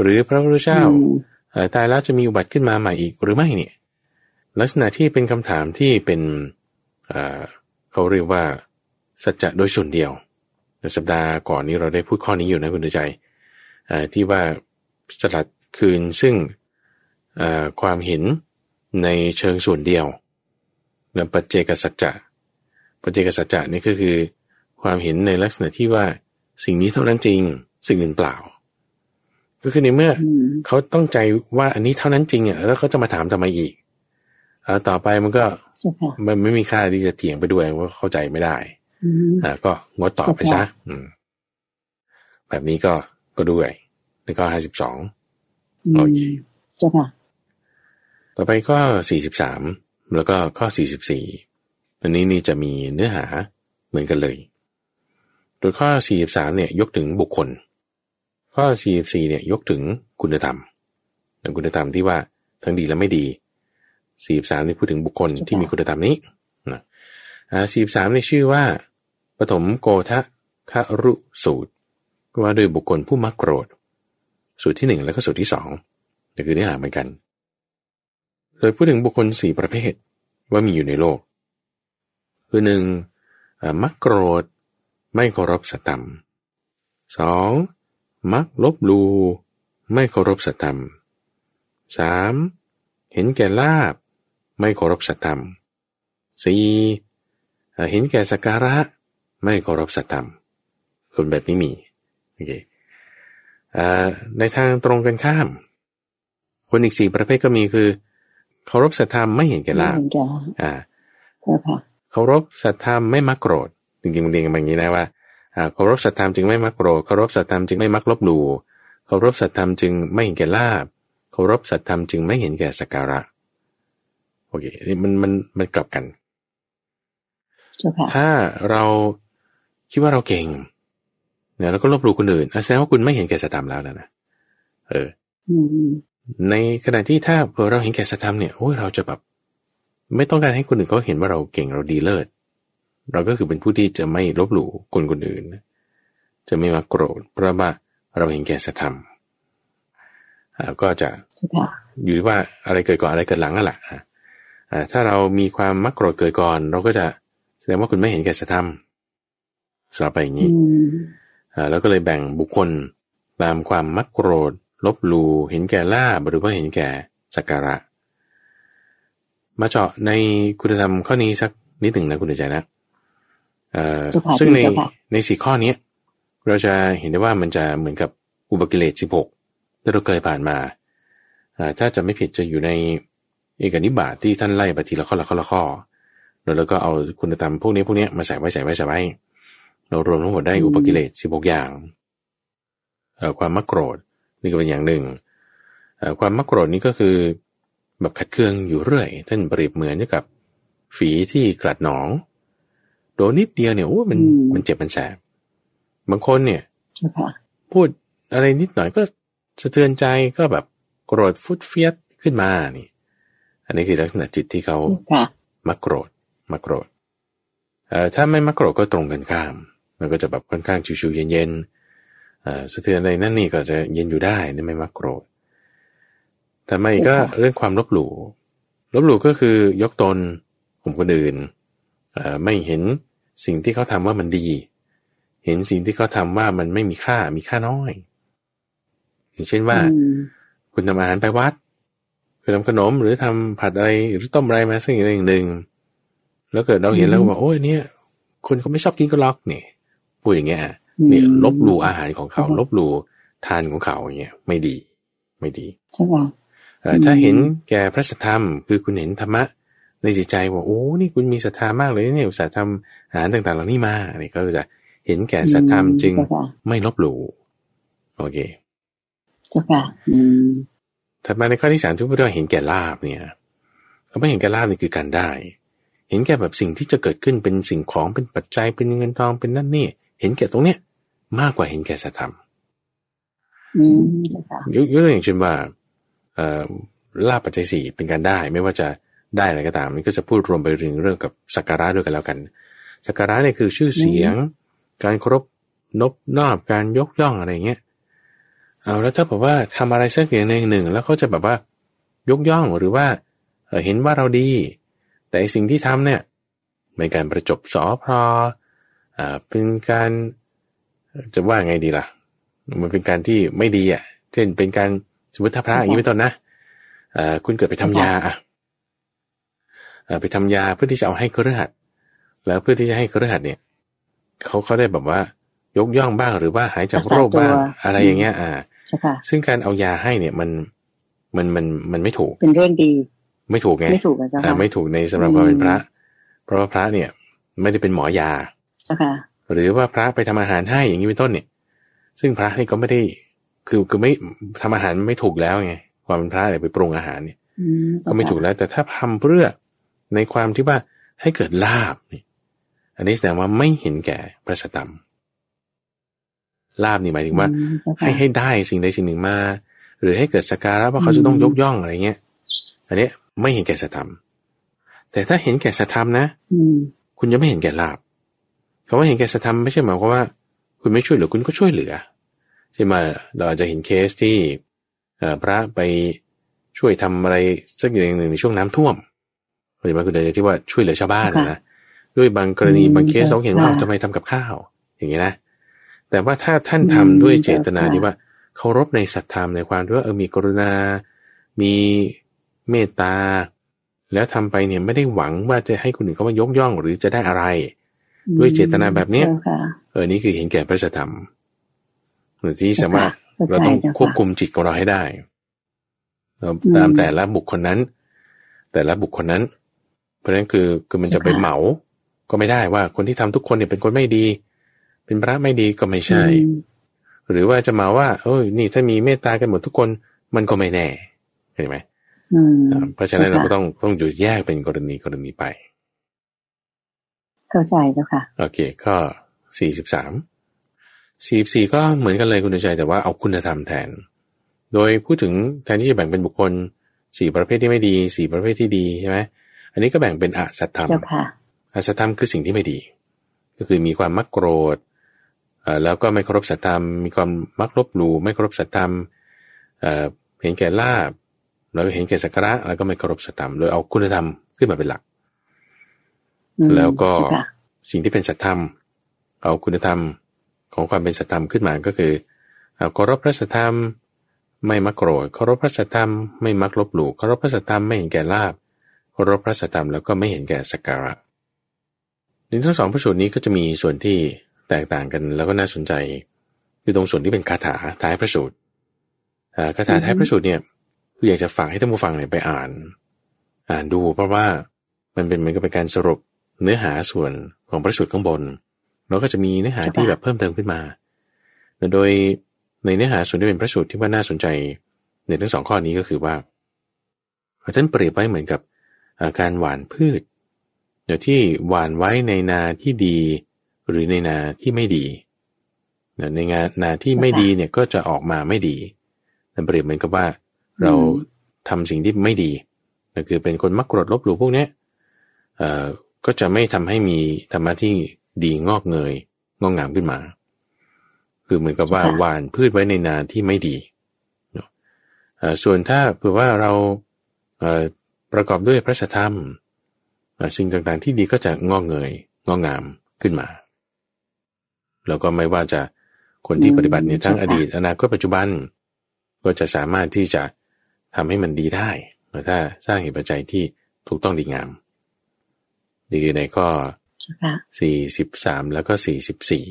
หรือพระพุทธเจ้าตายแล้วจะมีอุบัติขึ้นมาใหม่อีกหรือไม่เนี่ย ลักษณะที่เป็นคำถามที่เป็นเขาเรียกว่า สัจจะโดยส่วนเดียวในสัปดาห์ก่อนนี้เราได้พูดข้อนี้อยู่นะคุณใจที่ว่าสลัดคืนซึ่งความเห็นในเชิงส่วนเดียวและปัจเจกสัจจะปัจเจกสัจจะนี่ก็คือ ความเห็นในลักษณะที่ว่าสิ่งนี้เท่านั้นจริง สิ่งอื่นเปล่า ก็คือในเมื่อเขาต้องใจว่าอันนี้เท่านั้นจริงอะแล้วเขาจะมาถามทำไมอีก อต่อไปมันก็มันไม่มีค่าที่จะเถียงไปด้วยว่าเข้าใจไม่ได้อ่าก็งดต่อไปซะแบบนี้ก็ก็ด้วยในข้อห้าสิบสองโอเคเจ้าค่ะต่อไปข้อสี่สิบสามแล้วก็ข้อสี่สิบสี่อันนี้นี่จะมีเนื้อหาเหมือนกันเลย โดยข้อ43เนี่ยยกถึงบุคคล ข้อ44เนี่ยยกถึงคุณธรรมคุณธรรมที่ว่าทั้งดีและไม่ดี 43นี่พูดถึงบุคคลที่มีคุณธรรมนี้นะ43นี่ชื่อว่า ปฐมโกทะคารุสูตรว่าโดยบุคคลผู้มักโกรธ สูตรที่หนึ่งแล้วก็สูตรที่สองนี่คือเนื้อหาเหมือนกันโดยพูดถึงบุคคลสี่ประเภทว่ามีอยู่ในโลก คือหนึ่งมักโกรธไม่เคารพสัตธรรมสองมักลบลู ไม่เคารพสัตธรรมสามเห็นแก่ลาบ ไม่เคารพสัตธรรมสี่เห็นแก่สักการะไม่เคารพสัตธรรม คนแบบนี้มีโอเคในทางตรงกันข้าม คนอีกสี่ประเภทก็มีคือเคารพสัตธรรมไม่เห็นแก่ลาบอ่าเคารพสัตธรรมไม่มักโกรธจริงๆมันเรียนกันอย่างนี้นะว่าเคารพสัตธรรมจึงไม่มักโกรธเคารพสัตธรรมจึงไม่มักลบหลู่เคารพสัตธรรมจึงไม่เห็นแก่ลาบเคารพสัตธรรมจึงไม่เห็นแก่สักการะ โอเคนี่มันมันมันกลับกัน ถ้าเราคิดว่าเราเก่งเนี่ยเราก็ลบหลู่คนอื่นแสดงว่าคุณไม่เห็นแก่สัตธรรมแล้วนะเออในขณะที่ถ้าเราเห็นแก่สัตธรรมเนี่ยโอ้ยเราจะแบบไม่ต้องการให้คนอื่นเขาเห็นว่าเราเก่งเราดีเลิศเราก็คือเป็นผู้ที่จะไม่ลบหลู่คนคนอื่น จะไม่มาโกรธเพราะว่าเราเห็นแก่สัธรรมก็จะอยู่ว่าอะไรเกิดก่อนอะไรเกิดหลังนั่นแหละ ถ้าเรามีความมักโกรธเกิดก่อน เราก็จะแสดงว่าคุณไม่เห็นแก่สัธรรมสำหรับไปอย่างนี้แล้วก็เลยแบ่งบุคคลตามความมักโกรธ ลบลูเห็นแก่ลาบหรือว่าเห็นแก่สักการะ มาเจาะในคุณธรรมข้อนี้สักนิดหนึ่งนะคุณใจนะซึ่งในในสี่ข้อนี้เราจะเห็นได้ว่ามันจะเหมือนกับอุบกิเลสสิบหกที่เราเคยผ่านมาถ้าจะไม่ผิดจะอยู่ใน เอกนิบาตที่ท่านไล่ไปทีละข้อละข้อละข้อแล้วก็เอาคุณธรรมพวกนี้พวกนี้มาใส่ไว้ใส่ไว้ใส่ไว้เรารวมทั้งหมดได้อุปกิเลสสิบหกอย่างความมักโกรธนี่ก็เป็นอย่างหนึ่งความมักโกรธนี่ก็คือแบบขัดเคืองอยู่เรื่อย ท่านเปรียบเหมือนกับ ฝีที่กลัดหนองโดนนิดเดียวเนี่ยโอ้มันมันเจ็บมันแสบบางคนเนี่ยพูดอะไรนิดหน่อยก็สะเทือนใจก็แบบโกรธฟุดเฟียสขึ้นมานี่ อันนี้คือลักษณะจิตที่เขามักโกรธมักโกรธเอ่อถ้าไม่มักโกรธก็ตรงกันข้าม มันก็จะแบบค่อนข้างชิวๆเย็นๆเอ่อสะเทือนอะไรนั่นนี่ก็จะเย็นอยู่ได้นี่ไม่มักโกรธแต่ไม่ก็เรื่องความลบหลู่ลบหลู่ก็คือยกตนข่มคนอื่นเอ่อไม่เห็นสิ่งที่เขาทำว่ามันดี เห็นสิ่งที่เขาทาว่ามันไม่มีค่ามีค่าน้อย อย่างเช่นว่า คุณทำอาหารไปวัด คุณทำขนมหรือทำผัดอะไรหรือต้มอะไรมาสักอย่างหนึ่งแล้วเกิดเราเห็นแล้วบอกโอ้ยเนี่ย คนเขาไม่ชอบกินก็ล็อกเนี่ยพูดอย่างเงี้ยเนี่ยลบหลู่อาหารของเขา ลบหลู่ทานของเขาอย่างเงี้ยไม่ดี ไม่ดีใช่ไหมถ้าเห็นแก่พระสัทธรรม คือคุณเห็นธรรมะในจิตใจว่าโอ้นี่คุณมีศรัทธามากเลยเนี่ยอุตส่าห์ทำอาหารต่างๆเหล่านี้มาเนี่ยก็จะเห็นแก่สัตธรรมจึงไม่ลบหลู่โอเคเจ้าค่ะ ถัดมาในข้อที่สามที่พูดว่าเห็นแก่ลาบเนี่ยเขาไม่เห็นแก่ลาบนี่คือการได้ เห็นแก่แบบสิ่งที่จะเกิดขึ้นเป็นสิ่งของเป็นปัจจัยเป็นเงินทองเป็นนั่นนี่ เห็นแก่ตรงเนี้ยมากกว่าเห็นแก่สัตธรรมยกตัวอย่างเช่นว่าลาบปัจจัยสี่เป็นการได้ ไม่ว่าจะได้อะไรก็ตามนี่ก็จะพูดรวมไปถึงเรื่องกับสักการะด้วยกันแล้วกันสักการะเนี่ยคือชื่อเสียง การเคารพนบนอบการยกย่องอะไรเงี้ย เอาแล้วถ้าบอกว่าทำอะไรสักอย่างหนึ่งหนึ่งแล้วเขาจะแบบว่ายกย่องหรือว่าเห็นว่าเราดี แต่สิ่งที่ทำเนี่ยเป็นการประจบสอพรอเป็นการจะว่าไงดีล่ะ มันเป็นการที่ไม่ดีอะ เช่นเป็นการสมมติถ้าพระอย่างนี้เป็นต้นนะคุณเกิดไปทำยาอะไปทำยาเพื่อที่จะเอาให้เครือขัดแล้วเพื่อที่จะให้เครือขัดเนี่ยเขาเขาได้แบบว่ายกย่องบ้างหรือว่าหายจากโรคบ้างอะไรอย่างเงี้ย อ่า ซึ่งการเอายาให้เนี่ยมันมันมันมันไม่ถูก เป็นเรื่องดี ไม่ถูกไง ไม่ถูกอ่าไม่ถูกในสำหรับความเป็นพระ เพราะว่าพระเนี่ย ไม่ได้เป็นหมอยาหรือว่าพระไปทำอาหารให้อย่างนี้เป็นต้นเนี่ย ซึ่งพระนี่ก็ไม่ได้ คือคือไม่ทำอาหารไม่ถูกแล้วไงความเป็นพระเนี่ยไปปรุงอาหารเนี่ยก็ไม่ถูกแล้ว แต่ถ้าทำเพื่อในความที่ว่าให้เกิดลาบนี่อันนี้แสดงว่าไม่เห็นแก่พระสตรรม ลาบนี่หมายถึงว่า ให้ให้ได้สิ่งใดสิ่งหนึ่งมา หรือให้เกิดสการะว่าเขาจะต้องยกย่องอะไรเงี้ยอันนี้ไม่เห็นแก่สตรรม แต่ถ้าเห็นแก่สตรรมนะคุณจะไม่เห็นแก่ลาบคำว่าเห็นแก่สตรรมไม่ใช่หมายความว่า คุณไม่ช่วยเหลือคุณก็ช่วยเหลือใช่ไหมเราอาจจะเห็นเคสที่พระไปช่วยทำอะไรสักอย่างหนึ่งในช่วงน้ำท่วมเข้าใจไหมคุณเดชที่ว่าช่วยเหลือชาวบ้านนะด้วยบางกรณีบางเคสเขาเห็นว่าทำไมทำกับข้าว อย่างนี้นะ แต่ว่าถ้าท่านทำด้วยเจตนาที่ว่าเคารพในศรัทธาในความที่ว่าเออมีกรุณา มีเมตตา แล้วทำไปเนี่ยไม่ได้หวังว่าจะให้คนอื่นเขามายกย่องหรือจะได้อะไร ด้วยเจตนาแบบเนี้ยเออนี่คือเห็นแก่พระธรรมหรือที่สามารถเราต้องควบคุมจิตของเราให้ได้ตามแต่ละบุคคลนั้น แต่ละบุคคลนั้น เพราะฉะนั้นคือคือมันจะไปเหมา ก็ไม่ได้ว่าคนที่ทำทุกคนเนี่ยเป็นคนไม่ดี เป็นพระไม่ดีก็ไม่ใช่ หรือว่าจะมาว่า เอ้ยนี่ถ้ามีเมตตากันหมดทุกคนมันก็ไม่แน่เห็นไหมเพราะฉะนั้นเราก็ต้องต้องอยู่แยกเป็นกรณีกรณีไป เข้าใจเจ้าค่ะ โอเค ก็สี่สิบสามสี่สี่ก็เหมือนกันเลยคุณใจแต่ว่าเอาคุณธรรมแทน โดยพูดถึงแทนที่จะแบ่งเป็นบุคคลสี่ประเภทที่ไม่ดีสี่ประเภทที่ดีใช่ไหมอันนี้ก็แบ่งเป็นอสัตธรรมอสัตธรรมคือสิ่งที่ไม่ดี ก็คือมีความมักโกรธ แล้วก็ไม่เคารพสัตธรรมมีความมักลบหลู่ไม่เคารพสัตธรรมเห็นแก่ลาบแล้วเห็นแก่สักการะ แล้วก็ไม่เคารพสัตธรรมโดยเอาคุณธรรมขึ้นมาเป็นหลัก แล้วก็สิ่งที่เป็นสัตธรรม เอาคุณธรรมของความเป็นสัตธรรมขึ้นมาก็คือเคารพพระสัทธรรมไม่มักโกรธเคารพพระสัทธรรมไม่มักลบหลู่เคารพพระสัทธรรมไม่เห็นแก่ลาบเคารพพระสัทธรรมแล้วก็ไม่เห็นแก่สักการะในทั้งสองพระสูตรนี้ก็จะมีส่วนที่ แตกต่างกันแล้วก็น่าสนใจคือตรงส่วนที่เป็นคาถาท้ายพระสูตรคาถาท้ายพระสูตรเนี่ยคืออยากจะฝากให้ท่านผู้ฟังเนี่ยไปอ่าน อ่านดูเพราะว่ามันเป็นเหมือนกับเป็นการสรุปเนื้อหาส่วนของพระสูตรข้างบน เราก็จะมีเนื้อหาที่แบบเพิ่มเติมขึ้นมา โดยในเนื้อหาส่วนที่เป็นพระสูตรที่ว่าน่าสนใจในทั้งสองข้อนี้ก็คือว่าท่านเปรียบไว้เหมือนกับการหว่านพืชเดี๋ยวที่หว่านไว้ในนาที่ดี หรือในนาที่ไม่ดีในงานนาที่ไม่ดีเนี่ยก็จะออกมาไม่ดีนั่นเปรียบเหมือนกับว่าเราทำสิ่งที่ไม่ดีนั่นคือเป็นคนมักกรดลบหลู่พวกนี้เอ่อก็จะไม่ทำให้มีธรรมะที่ดีงอกเงยงอกงามขึ้นมา คือเหมือนกับว่าหว่านพืชไว้ในนาที่ไม่ดีส่วนถ้าเผื่อว่าเราประกอบด้วยพระธรรมสิ่งต่างๆที่ดีก็จะงอกเงยงอกงามขึ้นมา แล้วก็ไม่ว่าจะคนที่ปฏิบัติในทั้งอดีต อนาคตปัจจุบัน ก็จะสามารถที่จะทำให้มันดีได้ถ้าสร้างเหตุปัจจัยที่ถูกต้องดีงามดีในข้อสี่สิบสามแล้วก็สี่สิบสี่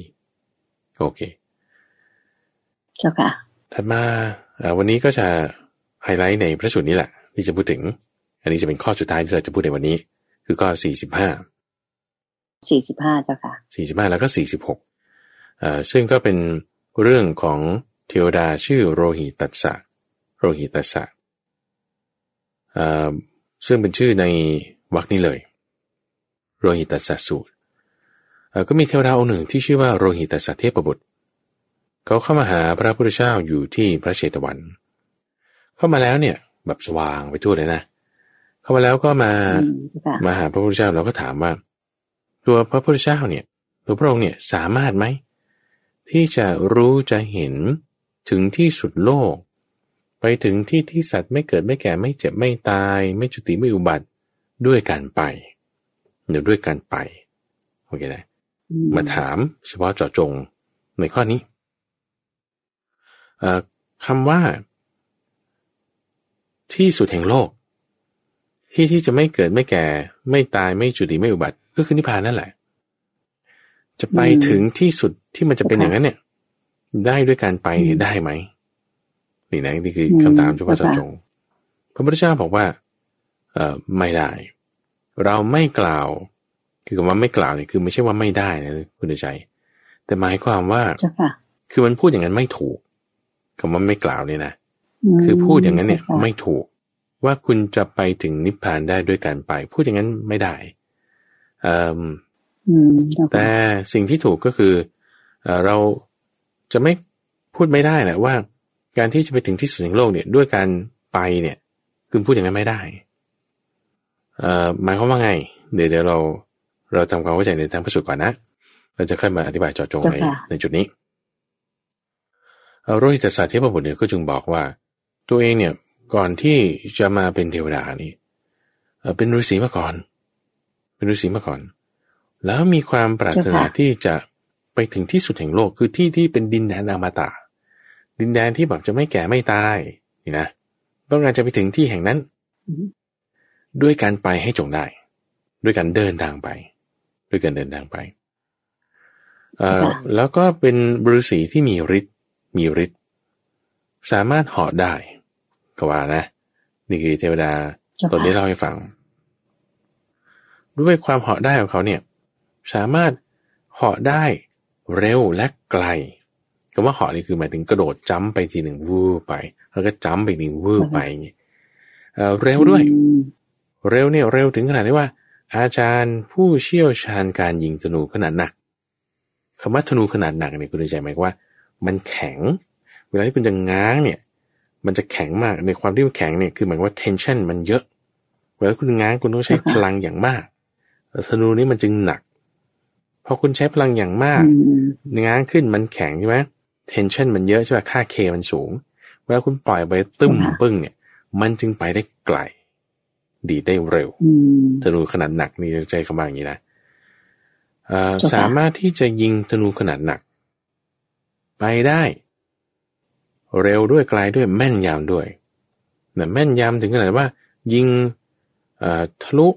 โอเคเจ้าค่ะถัดมาวันนี้ก็จะไฮไลท์ในพระสูตรนี้แหละ ที่จะพูดถึง อันนี้จะเป็นข้อสุดท้ายที่เราจะพูดในวันนี้ คือข้อสี่สิบห้าสี่สิบห้าเจ้าค่ะสี่สิบห้าแล้วก็สี่สิบหก ซึ่งก็เป็นเรื่องของเทวดาชื่อโรหิตัสสะโรหิตัสสะซึ่งเป็นชื่อในวรรคนี้เลย โรหิตัสสะสูตรก็มีเทวดาองค์หนึ่งที่ชื่อว่าโรหิตัสสะเทพบุตร เขาเข้ามาหาพระพุทธเจ้าอยู่ที่พระเชตวัน เข้ามาแล้วเนี่ยแบบสว่างไปทั่วเลยนะ เข้ามาแล้วก็มามาหาพระพุทธเจ้าเราก็ถามว่า ตัวพระพุทธเจ้าเนี่ยตัวพระองค์เนี่ยสามารถไหม ที่จะรู้จะเห็นถึงที่สุดโลก ไปถึงที่ที่สัตว์ไม่เกิดไม่แก่ไม่เจ็บไม่ตาย ไม่จุติไม่อุบัติด้วยการไปเดี๋ยวด้วยการไปโอเคนะมาถามเฉพาะเจาะจงในข้อนี้คำว่า ที่สุดแห่งโลก ที่ที่จะไม่เกิดไม่แก่ ไม่ตายไม่จุติไม่อุบัติ ก็คือนิพพานนั่นแหละ จะไปถึงที่สุด ที่มันจะเป็นอย่างนั้นเนี่ย ได้ด้วยการไปได้ไหมนี่นะนี่คือคำถามเฉพาะเจาะจง พระพุทธเจ้าบอกว่า เอ่อไม่ได้ เราไม่กล่าว คือคำว่าไม่กล่าวเนี่ยคือไม่ใช่ว่าไม่ได้นะคุณใจ แต่หมายความว่าคือมันพูดอย่างนั้นไม่ถูกคำว่าไม่กล่าวเนี่ยนะคือพูดอย่างนั้นเนี่ยไม่ถูกว่าคุณจะไปถึงนิพพานได้ด้วยการไป พูดอย่างนั้นไม่ได้แต่สิ่งที่ถูกก็คือ เราจะไม่พูดไม่ได้แหละว่า การที่จะไปถึงที่สุดแห่งโลกเนี่ยด้วยการไปเนี่ยคือพูดอย่างนั้นไม่ได้หมายความว่าไง เดี๋ยวเดี๋ยวเราเราทำความเข้าใจในทางพระสูตรก่อนนะ เราจะค่อยมาอธิบายจอดจงในในจุดนี้โรหิตศาสตร์เทพบุตรเนี่ยก็จึงบอกว่า ตัวเองเนี่ยก่อนที่จะมาเป็นเทวดานี่เป็นฤาษีมาก่อน เป็นฤาษีมาก่อน แล้วมีความปรารถนาที่จะ ไปถึงที่สุดแห่งโลกคือที่ที่เป็นดินแดนอมตะ ดินแดนที่แบบจะไม่แก่ไม่ตายนี่นะ ต้องการจะไปถึงที่แห่งนั้น ด้วยการไปให้จงได้ ด้วยการเดินทางไป ด้วยการเดินทางไปเอ่อแล้วก็เป็นบริษีที่มีฤทธิ์มีฤทธิ์สามารถเหาะได้ก็ว่านะนี่คือเทวดาตนนี้เล่าให้ฟัง ด้วยความเหาะได้ของเขาเนี่ย สามารถเหาะได้ เร็วและไกลคำว่าเหาะนี่คือหมายถึงกระโดดจ้ำไปทีหนึ่งวูบไป แล้วก็จ้ำไปหนึ่งวูบไปอย่างนี้เร็วด้วย เร็วเนี่ยเร็วถึงขนาดที่ว่า อาจารย์ผู้เชี่ยวชาญการยิงธนูขนาดหนักคำว่าธนูขนาดหนักเนี่ยคุณใจไหมว่า มันแข็ง เวลาที่คุณจะง้างเนี่ย มันจะแข็งมากในความที่มันแข็งเนี่ยคือหมายว่า tension มันเยอะ เวลาคุณง้างคุณต้องใช้พลังอย่างมากธนูนี้มันจึงหนัก พอคุณใช้พลังอย่างมากง้างขึ้นมันแข็งใช่ไหม tension มันเยอะใช่ไหมค่าเคมันสูง เวลาคุณปล่อยไปตึ้มปึ้งเนี่ย มันจึงไปได้ไกล ดีได้เร็วธนูขนาดหนักนี่จะใจคำว่าอย่างนี้นะสามารถที่จะยิงธนูขนาดหนัก ไปได้ เร็วด้วยไกลด้วยแม่นยำด้วยแต่แม่นยำถึงขนาดว่า ยิงทะลุ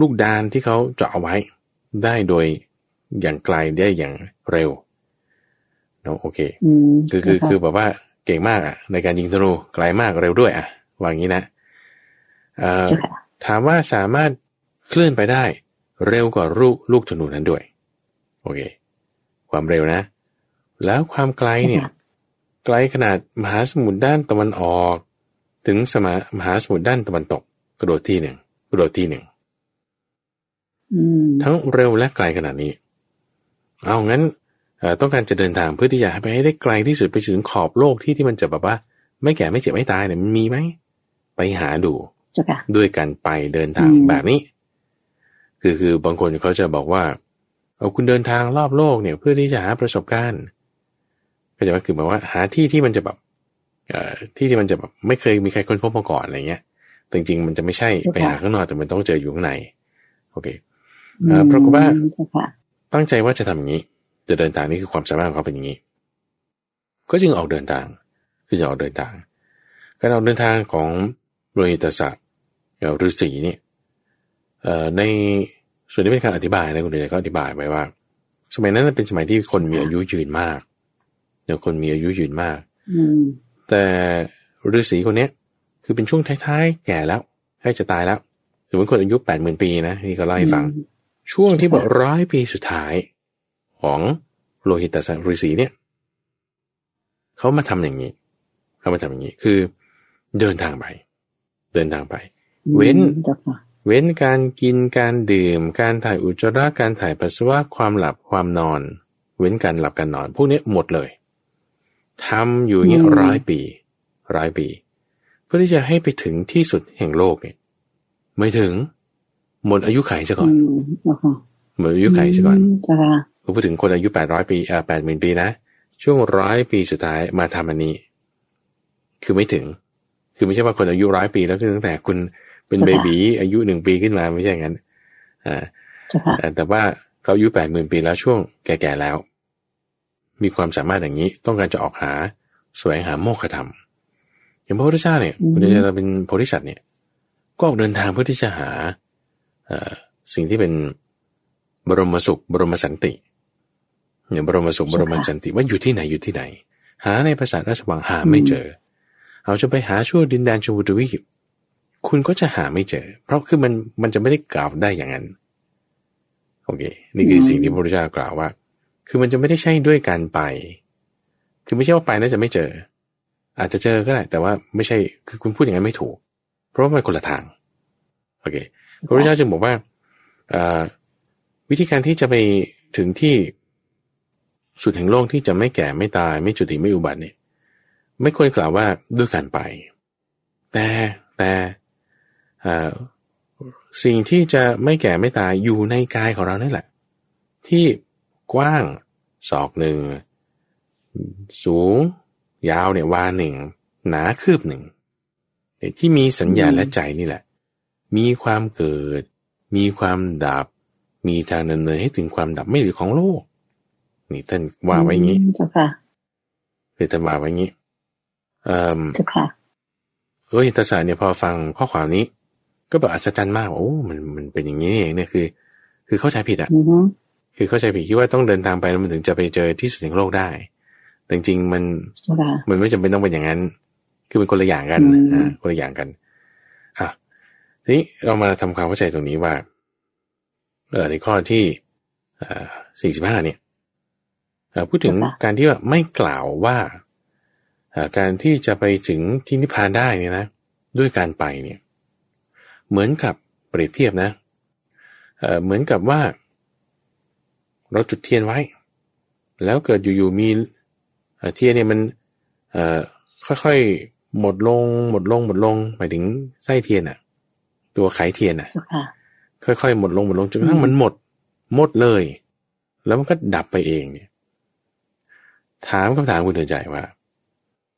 ลูกดานที่เขาเจาะเอาไว้ ได้โดยอย่างไกลได้อย่างเร็วเนาะโอเคคือคือคือแบบว่าเก่งมากอะ ในการยิงธนูไกลมากเร็วด้วย อะว่างี้นะถามว่าสามารถเคลื่อนไปได้ เร็วกว่าลูกลูกธนูนั้นด้วย โอเค ความเร็วนะ แล้วความไกลเนี่ย ไกลขนาดมหาสมุทรด้านตะวันออก ถึงสมามหาสมุทรด้านตะวันตก กระโดดที่หนึ่งกระโดดที่หนึ่ง ทั้งเร็วและไกลขนาดนี้ เอางั้นต้องการจะเดินทางเพื่อที่จะไปให้ได้ไกลที่สุดไปถึงขอบโลกที่ที่มันจะแบบว่า ไม่แก่ไม่เจ็บไม่ตายเนี่ยมันมีไหมไปหาดูด้วยการไปเดินทางแบบนี้ คือคือบางคนเขาจะบอกว่า เอาคุณเดินทางรอบโลกเนี่ยเพื่อที่จะหาประสบการณ์ ก็จะว่าคือแบบว่า หาที่ที่มันจะแบบเอ่อที่ที่มันจะแบบไม่เคยมีใครค้นพบมาก่อนอะไรเงี้ยจริงๆมันจะไม่ใช่ไปหาข้างนอกแต่มันต้องเจออยู่ข้างใน โอเคเอ่อ ปรากฏว่าตั้งใจว่าจะทำอย่างนี้ จะเดินทางนี่คือความสามารถของเขาเป็นอย่างนี้ ก็จึงออกเดินทางคือจะออกเดินทาง การออกเดินทางของโรหิตศักดิ์ฤาษีเนี่ยในส่วนที่เป็นการอธิบายนะคุณเดชก็อธิบายไว้ว่า สมัยนั้นเป็นสมัยที่คนมีอายุยืนมากเดี๋ยวคนมีอายุยืนมากแต่ฤาษีคนเนี้ย คือเป็นช่วงท้ายๆแก่แล้วใกล้จะตายแล้ว สมมติคนอายุแปดหมื่นปีนะนี่ก็เล่าให้ฟัง ช่วงที่บอกร้อยปีสุดท้าย ของโลหิตสักฤาษีเนี่ยเขามาทำอย่างนี้เขามาทำอย่างนี้ คือเดินทางไป เดินทางไป เว้น เว้นการกินการดื่ม การถ่ายอุจจาระการถ่ายปัสสาวะความหลับความนอน เว้นการหลับการนอน พวกนี้หมดเลยทำอยู่อย่างนี้ร้อยปีร้อยปี เพื่อที่จะให้ไปถึงที่สุดแห่งโลกเนี่ย ไม่ถึง หมดอายุไขซะก่อนหมดอายุไขซะก่อนพูดถึงคนอายุแปดร้อยปีอ่าแปดหมื่นปีนะ ช่วงร้อยปีสุดท้ายมาทำอันนี้ คือไม่ถึง คือไม่ใช่ว่าคนอายุร้อยปีแล้วคือตั้งแต่คุณเป็นเบบีอายุหนึ่งปีขึ้นมาไม่ใช่อย่างนั้น อ่าแต่ว่าเขาอายุแปดหมื่นปีแล้วช่วงแก่ๆแล้ว มีความสามารถอย่างนี้ ต้องการจะออกหาแสวงหาโมฆะธรรม อย่างพระพุทธเจ้าเนี่ยพระพุทธเจ้าเป็นโพธิสัตว์เนี่ย ก็ออกเดินทางเพื่อที่จะหา สิ่งที่เป็นบรมสุข บรมสันติเนี่ยบรมสุขบรมสันติว่าอยู่ที่ไหนอยู่ที่ไหน หาในภาษาราชวังหาไม่เจอ เอาจะไปหาชั่วดินแดนชมูทวีปคุณก็จะหาไม่เจอ เพราะคือมันมันจะไม่ได้กล่าวได้อย่างนั้นโอเค นี่คือสิ่งที่พระพุทธเจ้ากล่าวว่า คือมันจะไม่ได้ใช่ด้วยการไป คือไม่ใช่ว่าไปแล้วจะไม่เจอ อาจจะเจอก็ได้ แต่ว่าไม่ใช่ คือคุณพูดอย่างนั้นไม่ถูก เพราะว่ามันคนละทาง โอเค พระพุทธเจ้าจึงบอกว่าวิธีการที่จะไปถึงที่สุดแห่งโลกที่จะไม่แก่ไม่ตาย ไม่จุติไม่อุบัติเนี่ยไม่ควรกล่าวว่าด้วยการไป แต่แต่สิ่งที่จะไม่แก่ไม่ตายอยู่ในกายของเรานี่แหละ ที่กว้างศอกหนึ่ง สูง ยาวเนี่ยวาหนึ่ง หนาคืบหนึ่งที่มีสัญญาและใจนี่แหละ มีความเกิด มีความดับ มีทางดำเนินให้ถึงความดับไม่หรือของโลก นี่ท่านว่าไว้อย่างนี้เจ้าค่ะคือท่านว่าไว้อย่างนี้ เอ่อจ้าค่ะเออหิตศาสตร์เนี่ยพอฟังข้อความนี้ ก็แบบอัศจรรย์มากโอ้มันมันเป็นอย่างนี้เองเนี่ยคือ คือเข้าใจผิดอะคือเข้าใจผิดคิดว่าต้องเดินทางไปแล้วมันถึงจะไปเจอที่สุดแห่งโลกได้ แต่จริงๆมันมันไม่จำเป็นต้องเป็นอย่างนั้น คือเป็นคนละอย่างกันอ่าคนละอย่างกันอะ ทีนี้เรามาทำความเข้าใจตรงนี้ว่าเออในข้อที่อ่าสี่สิบห้าเนี่ยพูดถึงการที่ว่าไม่กล่าวว่าการที่จะไปถึงที่นิพพานได้เนี่ยนะ ด้วยการไปเนี่ยเหมือนกับเปรียบเทียบนะเหมือนกับว่า เราจุดเทียนไว้ แล้วเกิดอยู่ๆมีเทียนเนี่ยมันค่อยๆหมดลง หมดลง หมดลงหมายถึงไส้เทียนอะ ตัวไขเทียนอะค่อยๆหมดลงหมดลงจนกระทั่งมันหมด หมดเลย แล้วมันก็ดับไปเองเนี่ย ถามคำถามคุณเตือนใจว่า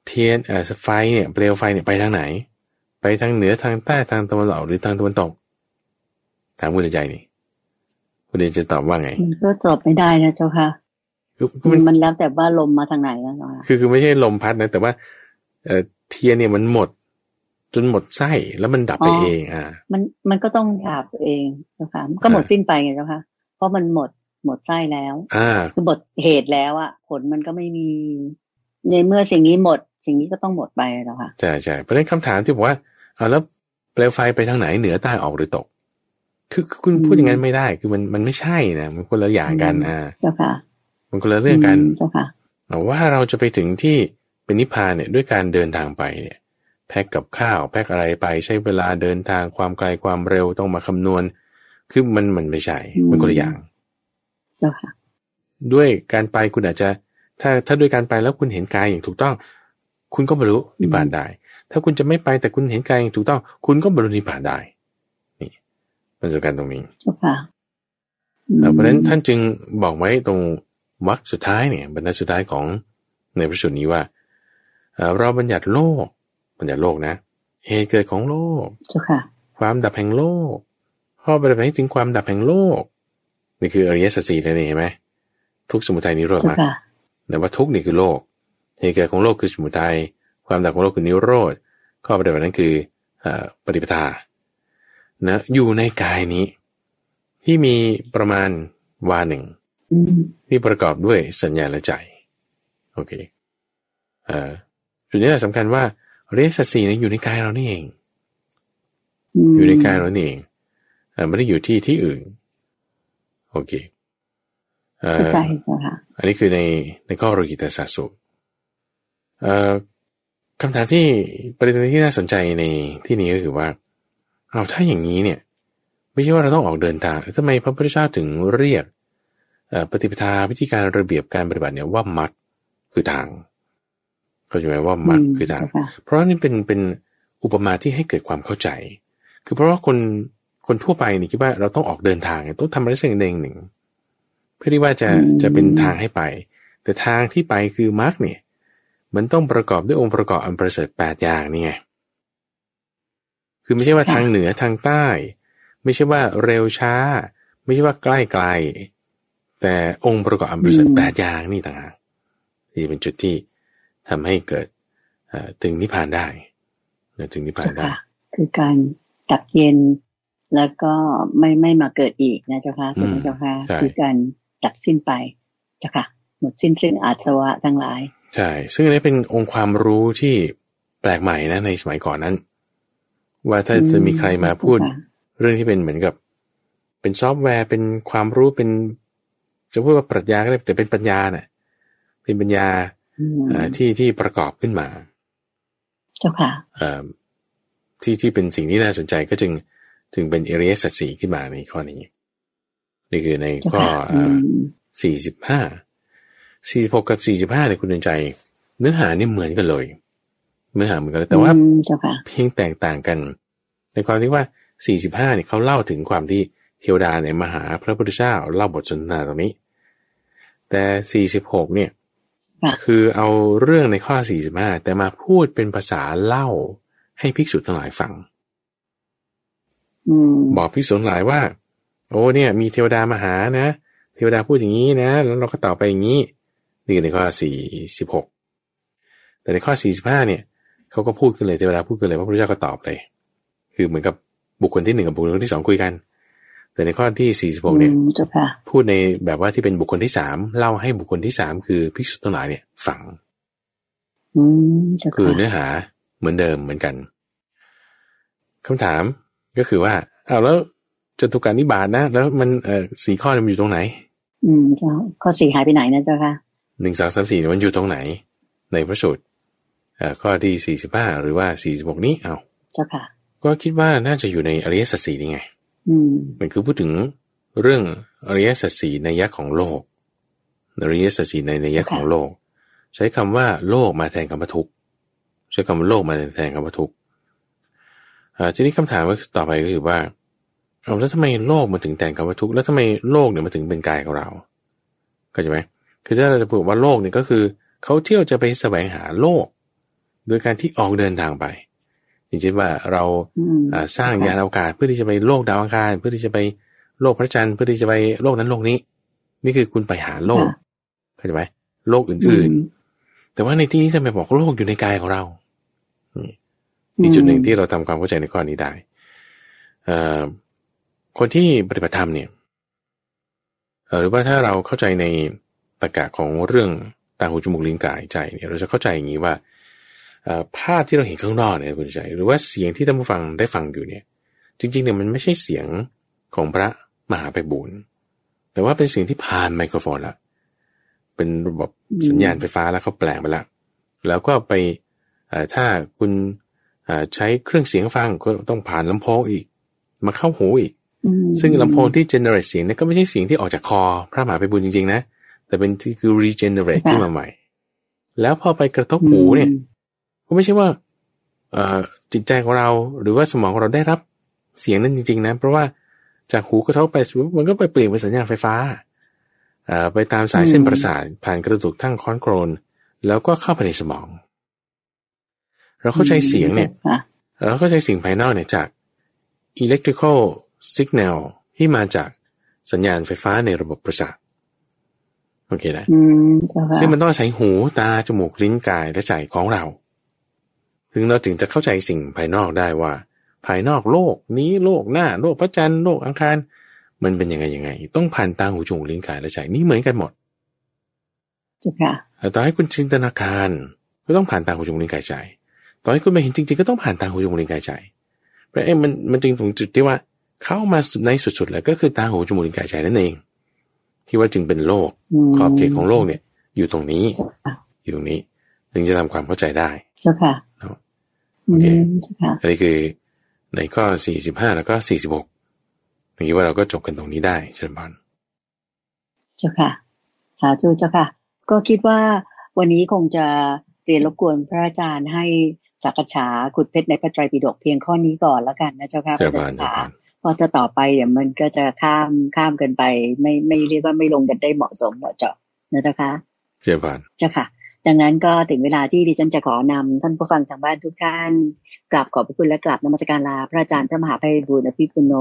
เทียนเอ่อไฟเนี่ยเปลวไฟเนี่ยไปทางไหน ไปทางเหนือทางใต้ทางตะวันออกหรือทางตะวันตก ถามคุณใจนี่คุณเดนจะตอบว่าไงมันก็ตอบไม่ได้นะเจ้าค่ะคือมันแล้วแต่ว่าลมมาทางไหนแล้วคือคือไม่ใช่ลมพัดนะ แต่ว่า เออเทียนเนี่ยมันหมด จนหมดไส้แล้วมันดับไปเองอ่ามันมันก็ต้องดับเองนะคะก็หมดสิ้นไปไงเจ้าค่ะเพราะมันหมดหมดไส้แล้ว อ่า คือหมดเหตุแล้วอะผลมันก็ไม่มี ในเมื่อสิ่งนี้หมด สิ่งนี้ก็ต้องหมดไปแล้วค่ะใช่ใช่เพราะฉะนั้นคำถามที่บอกว่าเอาแล้วเปลวไฟไปทางไหนเหนือใต้ออกหรือตก คือคุณพูดอย่างนั้นไม่ได้ คือมันมันไม่ใช่นะมันคนละอย่างกันอ่าเจ้าค่ะ มันคนละเรื่องกันเจ้าค่ะว่าเราจะไปถึงที่เป็นนิพพานเนี่ยด้วยการเดินทางไปเนี่ย แพ็กกับข้าวแพ็กอะไรไปใช้เวลาเดินทางความไกลความเร็วต้องมาคำนวณ คือมันมันไม่ใช่ มันคนละอย่างเจ้าค่ะด้วยการไปคุณอาจจะ ถ้าถ้าด้วยการไปแล้วคุณเห็นกายอย่างถูกต้อง คุณก็บรรลุนิพพานได้ ถ้าคุณจะไม่ไปแต่คุณเห็นกายอย่างถูกต้อง คุณก็บรรลุนิพพานได้นี่มันสำคัญตรงนี้เจ้าค่ะเพราะฉะนั้นท่านจึงบอกไว้ตรงวรรคสุดท้ายเนี่ย บรรทัดสุดท้ายของในพระสูตรนี้ว่าเราบัญญัติโลก บัญญัติโลกนะ เหตุเกิดของโลกเจ้าค่ะความดับแห่งโลก ข้อปฏิบัติถึงความดับแห่งโลก นี่คืออริยสัจสี่นั่นเองเห็นไหมทุกสมุทัยนิโรธมาแต่ว่าทุกนี่คือโลก เหตุเกิดของโลกคือสมุทัย ความดับของโลกคือนิโรธ ข้อปฏิบัตินั้นคือปฏิปทานะอยู่ในกายนี้ ที่มีประมาณวาหนึ่งที่ประกอบด้วยสัญญาและใจ โอเคเอ่อจุดนี้สำคัญว่า เรสสีนี่อยู่ในกายเรานี่เอง อยู่ในกายเรานี่เองไม่ได้อยู่ที่ที่อื่น โอเคใช่ค่ะอันนี้คือในในข้อโรกิตศาสุคำถามที่ประเด็นที่น่าสนใจในที่นี้ก็คือว่า เอาถ้าอย่างนี้เนี่ย ไม่ใช่ว่าเราต้องออกเดินทางทำไมพระพุทธเจ้าถึงเรียกปฏิปทาวิธีการระเบียบการปฏิบัติเนี่ยว่ามัดคือทาง เขาจะหมายว่ามัดคือทาง เพราะนี่เป็นเป็นอุปมาที่ให้เกิดความเข้าใจ คือเพราะว่าคนคนทั่วไปนี่คิดว่าเราต้องออกเดินทางต้องทำอะไรสักอย่างหนึ่ง เพื่อที่ว่าจะจะเป็นทางให้ไป แต่ทางที่ไปคือมรรคเนี่ยมันต้องประกอบด้วยองค์ประกอบอันประเสริฐแปดอย่างนี่ไงคือไม่ใช่ว่าทางเหนือทางใต้ ไม่ใช่ว่าเร็วช้า ไม่ใช่ว่าใกล้ไกล แต่องค์ประกอบอันประเสริฐแปดอย่างนี่ต่างหากที่เป็นจุดที่ ทำให้เกิดถึงนิพพานได้ถึงนิพพานได้ คือการดับเย็นแล้วก็ไม่ไม่มาเกิดอีกนะเจ้าค่ะเจ้าค่ะคือการดับสิ้นไปเจ้าค่ะ หมดสิ้นซึ่งอาสวะทั้งหลาย ใช่ ซึ่งอันนี้เป็นองค์ความรู้ที่แปลกใหม่นะในสมัยก่อนนั้น ว่าถ้าจะมีใครมาพูดเรื่องที่เป็นเหมือนกับ เป็นซอฟต์แวร์เป็นความรู้เป็น จะพูดว่าปรัชญาก็ได้แต่เป็นปัญญาเนะ่ะ เป็นปัญญา ที่ที่ประกอบขึ้นมา เจ้าค่ะที่ที่เป็นสิ่งที่น่าสนใจก็จึงจึงเป็นเอเรียสัตสีขึ้นมาในข้อนี้ นี่คือในข้อสี่สิบห้าสี่สิบหกกับสี่สิบห้าในคุณเดินใจ เนื้อหานี่เหมือนกันเลย เนื้อหาเหมือนกันแต่ว่าเพียงแตกต่างกัน ในความที่ว่าสี่สิบห้าเนี่ยเขาเล่าถึงความที่เทวดาเนี่ยมาหาพระพุทธเจ้าเล่าบทสนทนาตรงนี้ แต่สี่สิบหกเนี่ย คือเอาเรื่องในข้อสี่สิบห้าแต่มาพูดเป็นภาษาเล่าให้ภิกษุทั้งหลายฟังบอกภิกษุทั้งหลายว่า โอ้เนี่ย มีเทวดามาหานะ เทวดาพูดอย่างนี้นะ แล้วเราก็ตอบไปอย่างนี้นี่ในข้อสี่สิบหกแต่ในข้อสี่สิบห้าเนี่ยเขาก็พูดขึ้นเลยเทวดาพูดขึ้นเลยพระพุทธเจ้าก็ตอบเลย คือเหมือนกับบุคคลที่หนึ่งกับบุคคลที่สองคุยกัน แต่ในข้อที่สี่สิบหกเนี่ยพูดในแบบว่าที่เป็นบุคคลที่สามเล่าให้บุคคลที่สามคือภิกษุทั้งหลายเนี่ยฟังคือเนื้อหาเหมือนเดิมเหมือนกันคำถามก็คือว่าเอาแล้วจตุการนิบาตนะ แล้วมันเอ่อสี่ข้อมันอยู่ตรงไหน อืมเจ้าข้อสี่หายไปไหนนะเจ้าค่ะหนึ่งสองสามสี่มันอยู่ตรงไหน ในพระสูตรอ่าข้อที่สี่สิบห้าหรือว่าสี่สิบหกนี้เอาเจ้าค่ะ ก็คิดว่าน่าจะอยู่ในอริยสัจสี่นี่ไง มันคือพูดถึงเรื่องอริยสัจสี่ในยักษ์ของโลกอริยสัจสี่ในในยักษ์ของโลก ใช้คำว่าโลกมาแทนคำว่าทุกใช้คำว่าโลกมาแทนคำว่าทุกทีนี้คำถามก็ต่อไปก็คือว่าเอาแล้วทำไมโลกมาถึงแทนคำว่าทุกแล้วทำไมโลกเนี่ยมาถึงเป็นกายของเราเข้าใจไหมคือถ้าเราจะพูดว่าโลกเนี่ยก็คือเขาเที่ยวจะไปแสวงหาโลก โดยการที่ออกเดินทางไป อย่างเช่นว่าเราสร้างยานอวกาศเพื่อที่จะไปโลกดาวอังคารเพื่อที่จะไปโลกพระจันทร์เพื่อที่จะไปโลกนั้นโลกนี้ นี่คือคุณไปหาโลกเข้าใจไหมโลกอื่นๆ แต่ว่าในที่นี้จะไปบอกโลกอยู่ในกายของเราอีกจุดหนึ่งที่เราทำความเข้าใจในข้อนี้ได้คนที่ปฏิบัติธรรมเนี่ยหรือว่าถ้าเราเข้าใจในตรกกะของเรื่องตาหูจมูกลิ้นกายใจเนี่ย เราจะเข้าใจอย่างนี้ว่า ภาพที่เราเห็นข้างนอกเนี่ยคุณใจหรือว่าเสียงที่ท่านผู้ฟังได้ฟังอยู่เนี่ย จริงๆเนี่ยมันไม่ใช่เสียงของพระมหาไปบุญแต่ว่าเป็นเสียงที่ผ่านไมโครโฟนละเป็นระบบสัญญาณไฟฟ้าแล้วเขาแปลงไปละแล้วก็ไปถ้าคุณใช้เครื่องเสียงฟังก็ต้องผ่านลำโพงอีก มาเข้าหูอีก ซึ่งลำโพงที่ generate เสียงเนี่ยก็ไม่ใช่เสียงที่ออกจากคอ พระมหาไปบุญจริงๆนะ แต่เป็นที่คือ regenerate ขึ้นมาใหม่ แล้วพอไปกระทบหูเนี่ย ก็ไม่ใช่ว่าจิตใจของเราหรือว่าสมองของเราได้รับเสียงนั้นจริง ๆ นะ เพราะว่าจากหูกระทบไปมันก็ไปเปลี่ยนเป็นสัญญาณไฟฟ้าไปตามสายเส้นประสาทผ่านกระดูกทั้งค้อนโกรน แล้วก็เข้าไปในสมอง เราเข้าใจเสียงเนี่ย เราเข้าใจสิ่งภายนอกเนี่ยจาก electrical signal ที่มาจากสัญญาณไฟฟ้าในระบบประสาทโอเคนะซึ่งมันต้องอาศัยหูตา จมูกลิ้นกายและใจของเรา ถึงเราถึงจะเข้าใจสิ่งภายนอกได้ว่า ภายนอกโลกนี้โลกหน้า โลกพระจันทร์โลกอังคาร มันเป็นยังไงยังไง ต้องผ่านตาหูจมูกลิ้นกายและใจนี่เหมือนกันหมดจุค่ะต่อให้คุณจินตนาการ ก็ต้องผ่านตาหูจมูกลิ้นกายใจ ต่อให้คุณไปเห็นจริง ๆ ก็ต้องผ่านตาหูจมูกลิ้นกายใจเพราะเอ้มันมันจึงถึงจุดที่ว่า เข้ามาในสุดๆแล้วก็คือตาหูจมูกลิ้นกายใจนั่นเอง ที่ว่าจึงเป็นโลกขอบเขตของโลกเนี่ย อยู่ตรงนี้ อยู่ตรงนี้ ถึงจะทำความเข้าใจได้ เจ้าค่ะ โอเคอันนี้คือในข้อสี่สิบห้าแล้วก็สี่สิบหกอย่างนี้ว่าเราก็จบกันตรงนี้ได้เชิญบานเจ้าค่ะ สาธุเจ้าค่ะ ก็คิดว่าวันนี้คงจะเรียนรบกวนพระอาจารย์ให้สักษาขุดเพชรในพระไตรปิฎกเพียงข้อนี้ก่อนแล้วกันนะเจ้าค่ะพระอาจารย์ค่ะพอจะต่อไปเดี๋ยวมันก็จะข้ามข้ามกันไป ไม่ไม่เรียกว่าไม่ลงกันได้เหมาะสมเหมาะเจาะนะเจ้าค่ะเจ้าค่ะเจ้าค่ะ ดังนั้นก็ถึงเวลาที่ดิฉันจะขอนำท่านผู้ฟังทางบ้านทุกท่านกราบขอบพระคุณและกราบนมัสการลา พระอาจารย์พระมหาไพบูลอภิปุโน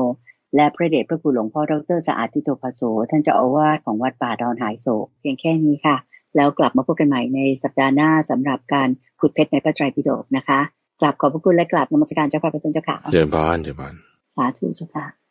และพระเดชพระคุณหลวงพ่อดรสะอาดทิโตภโสท่านเจ้าอาวาสของวัดป่าดอนหายโศกเพียงแค่นี้ค่ะ แล้วกลับมาพบกันใหม่ในสัปดาห์หน้าสำหรับการขุดเพชรในพระไตรปิฎกนะคะกลับขอบพระคุณและกลับนมัสการเจ้าค่ะพระเจ้าค่ะเจริญพรเจริญพรสาธุเจ้าค่ะ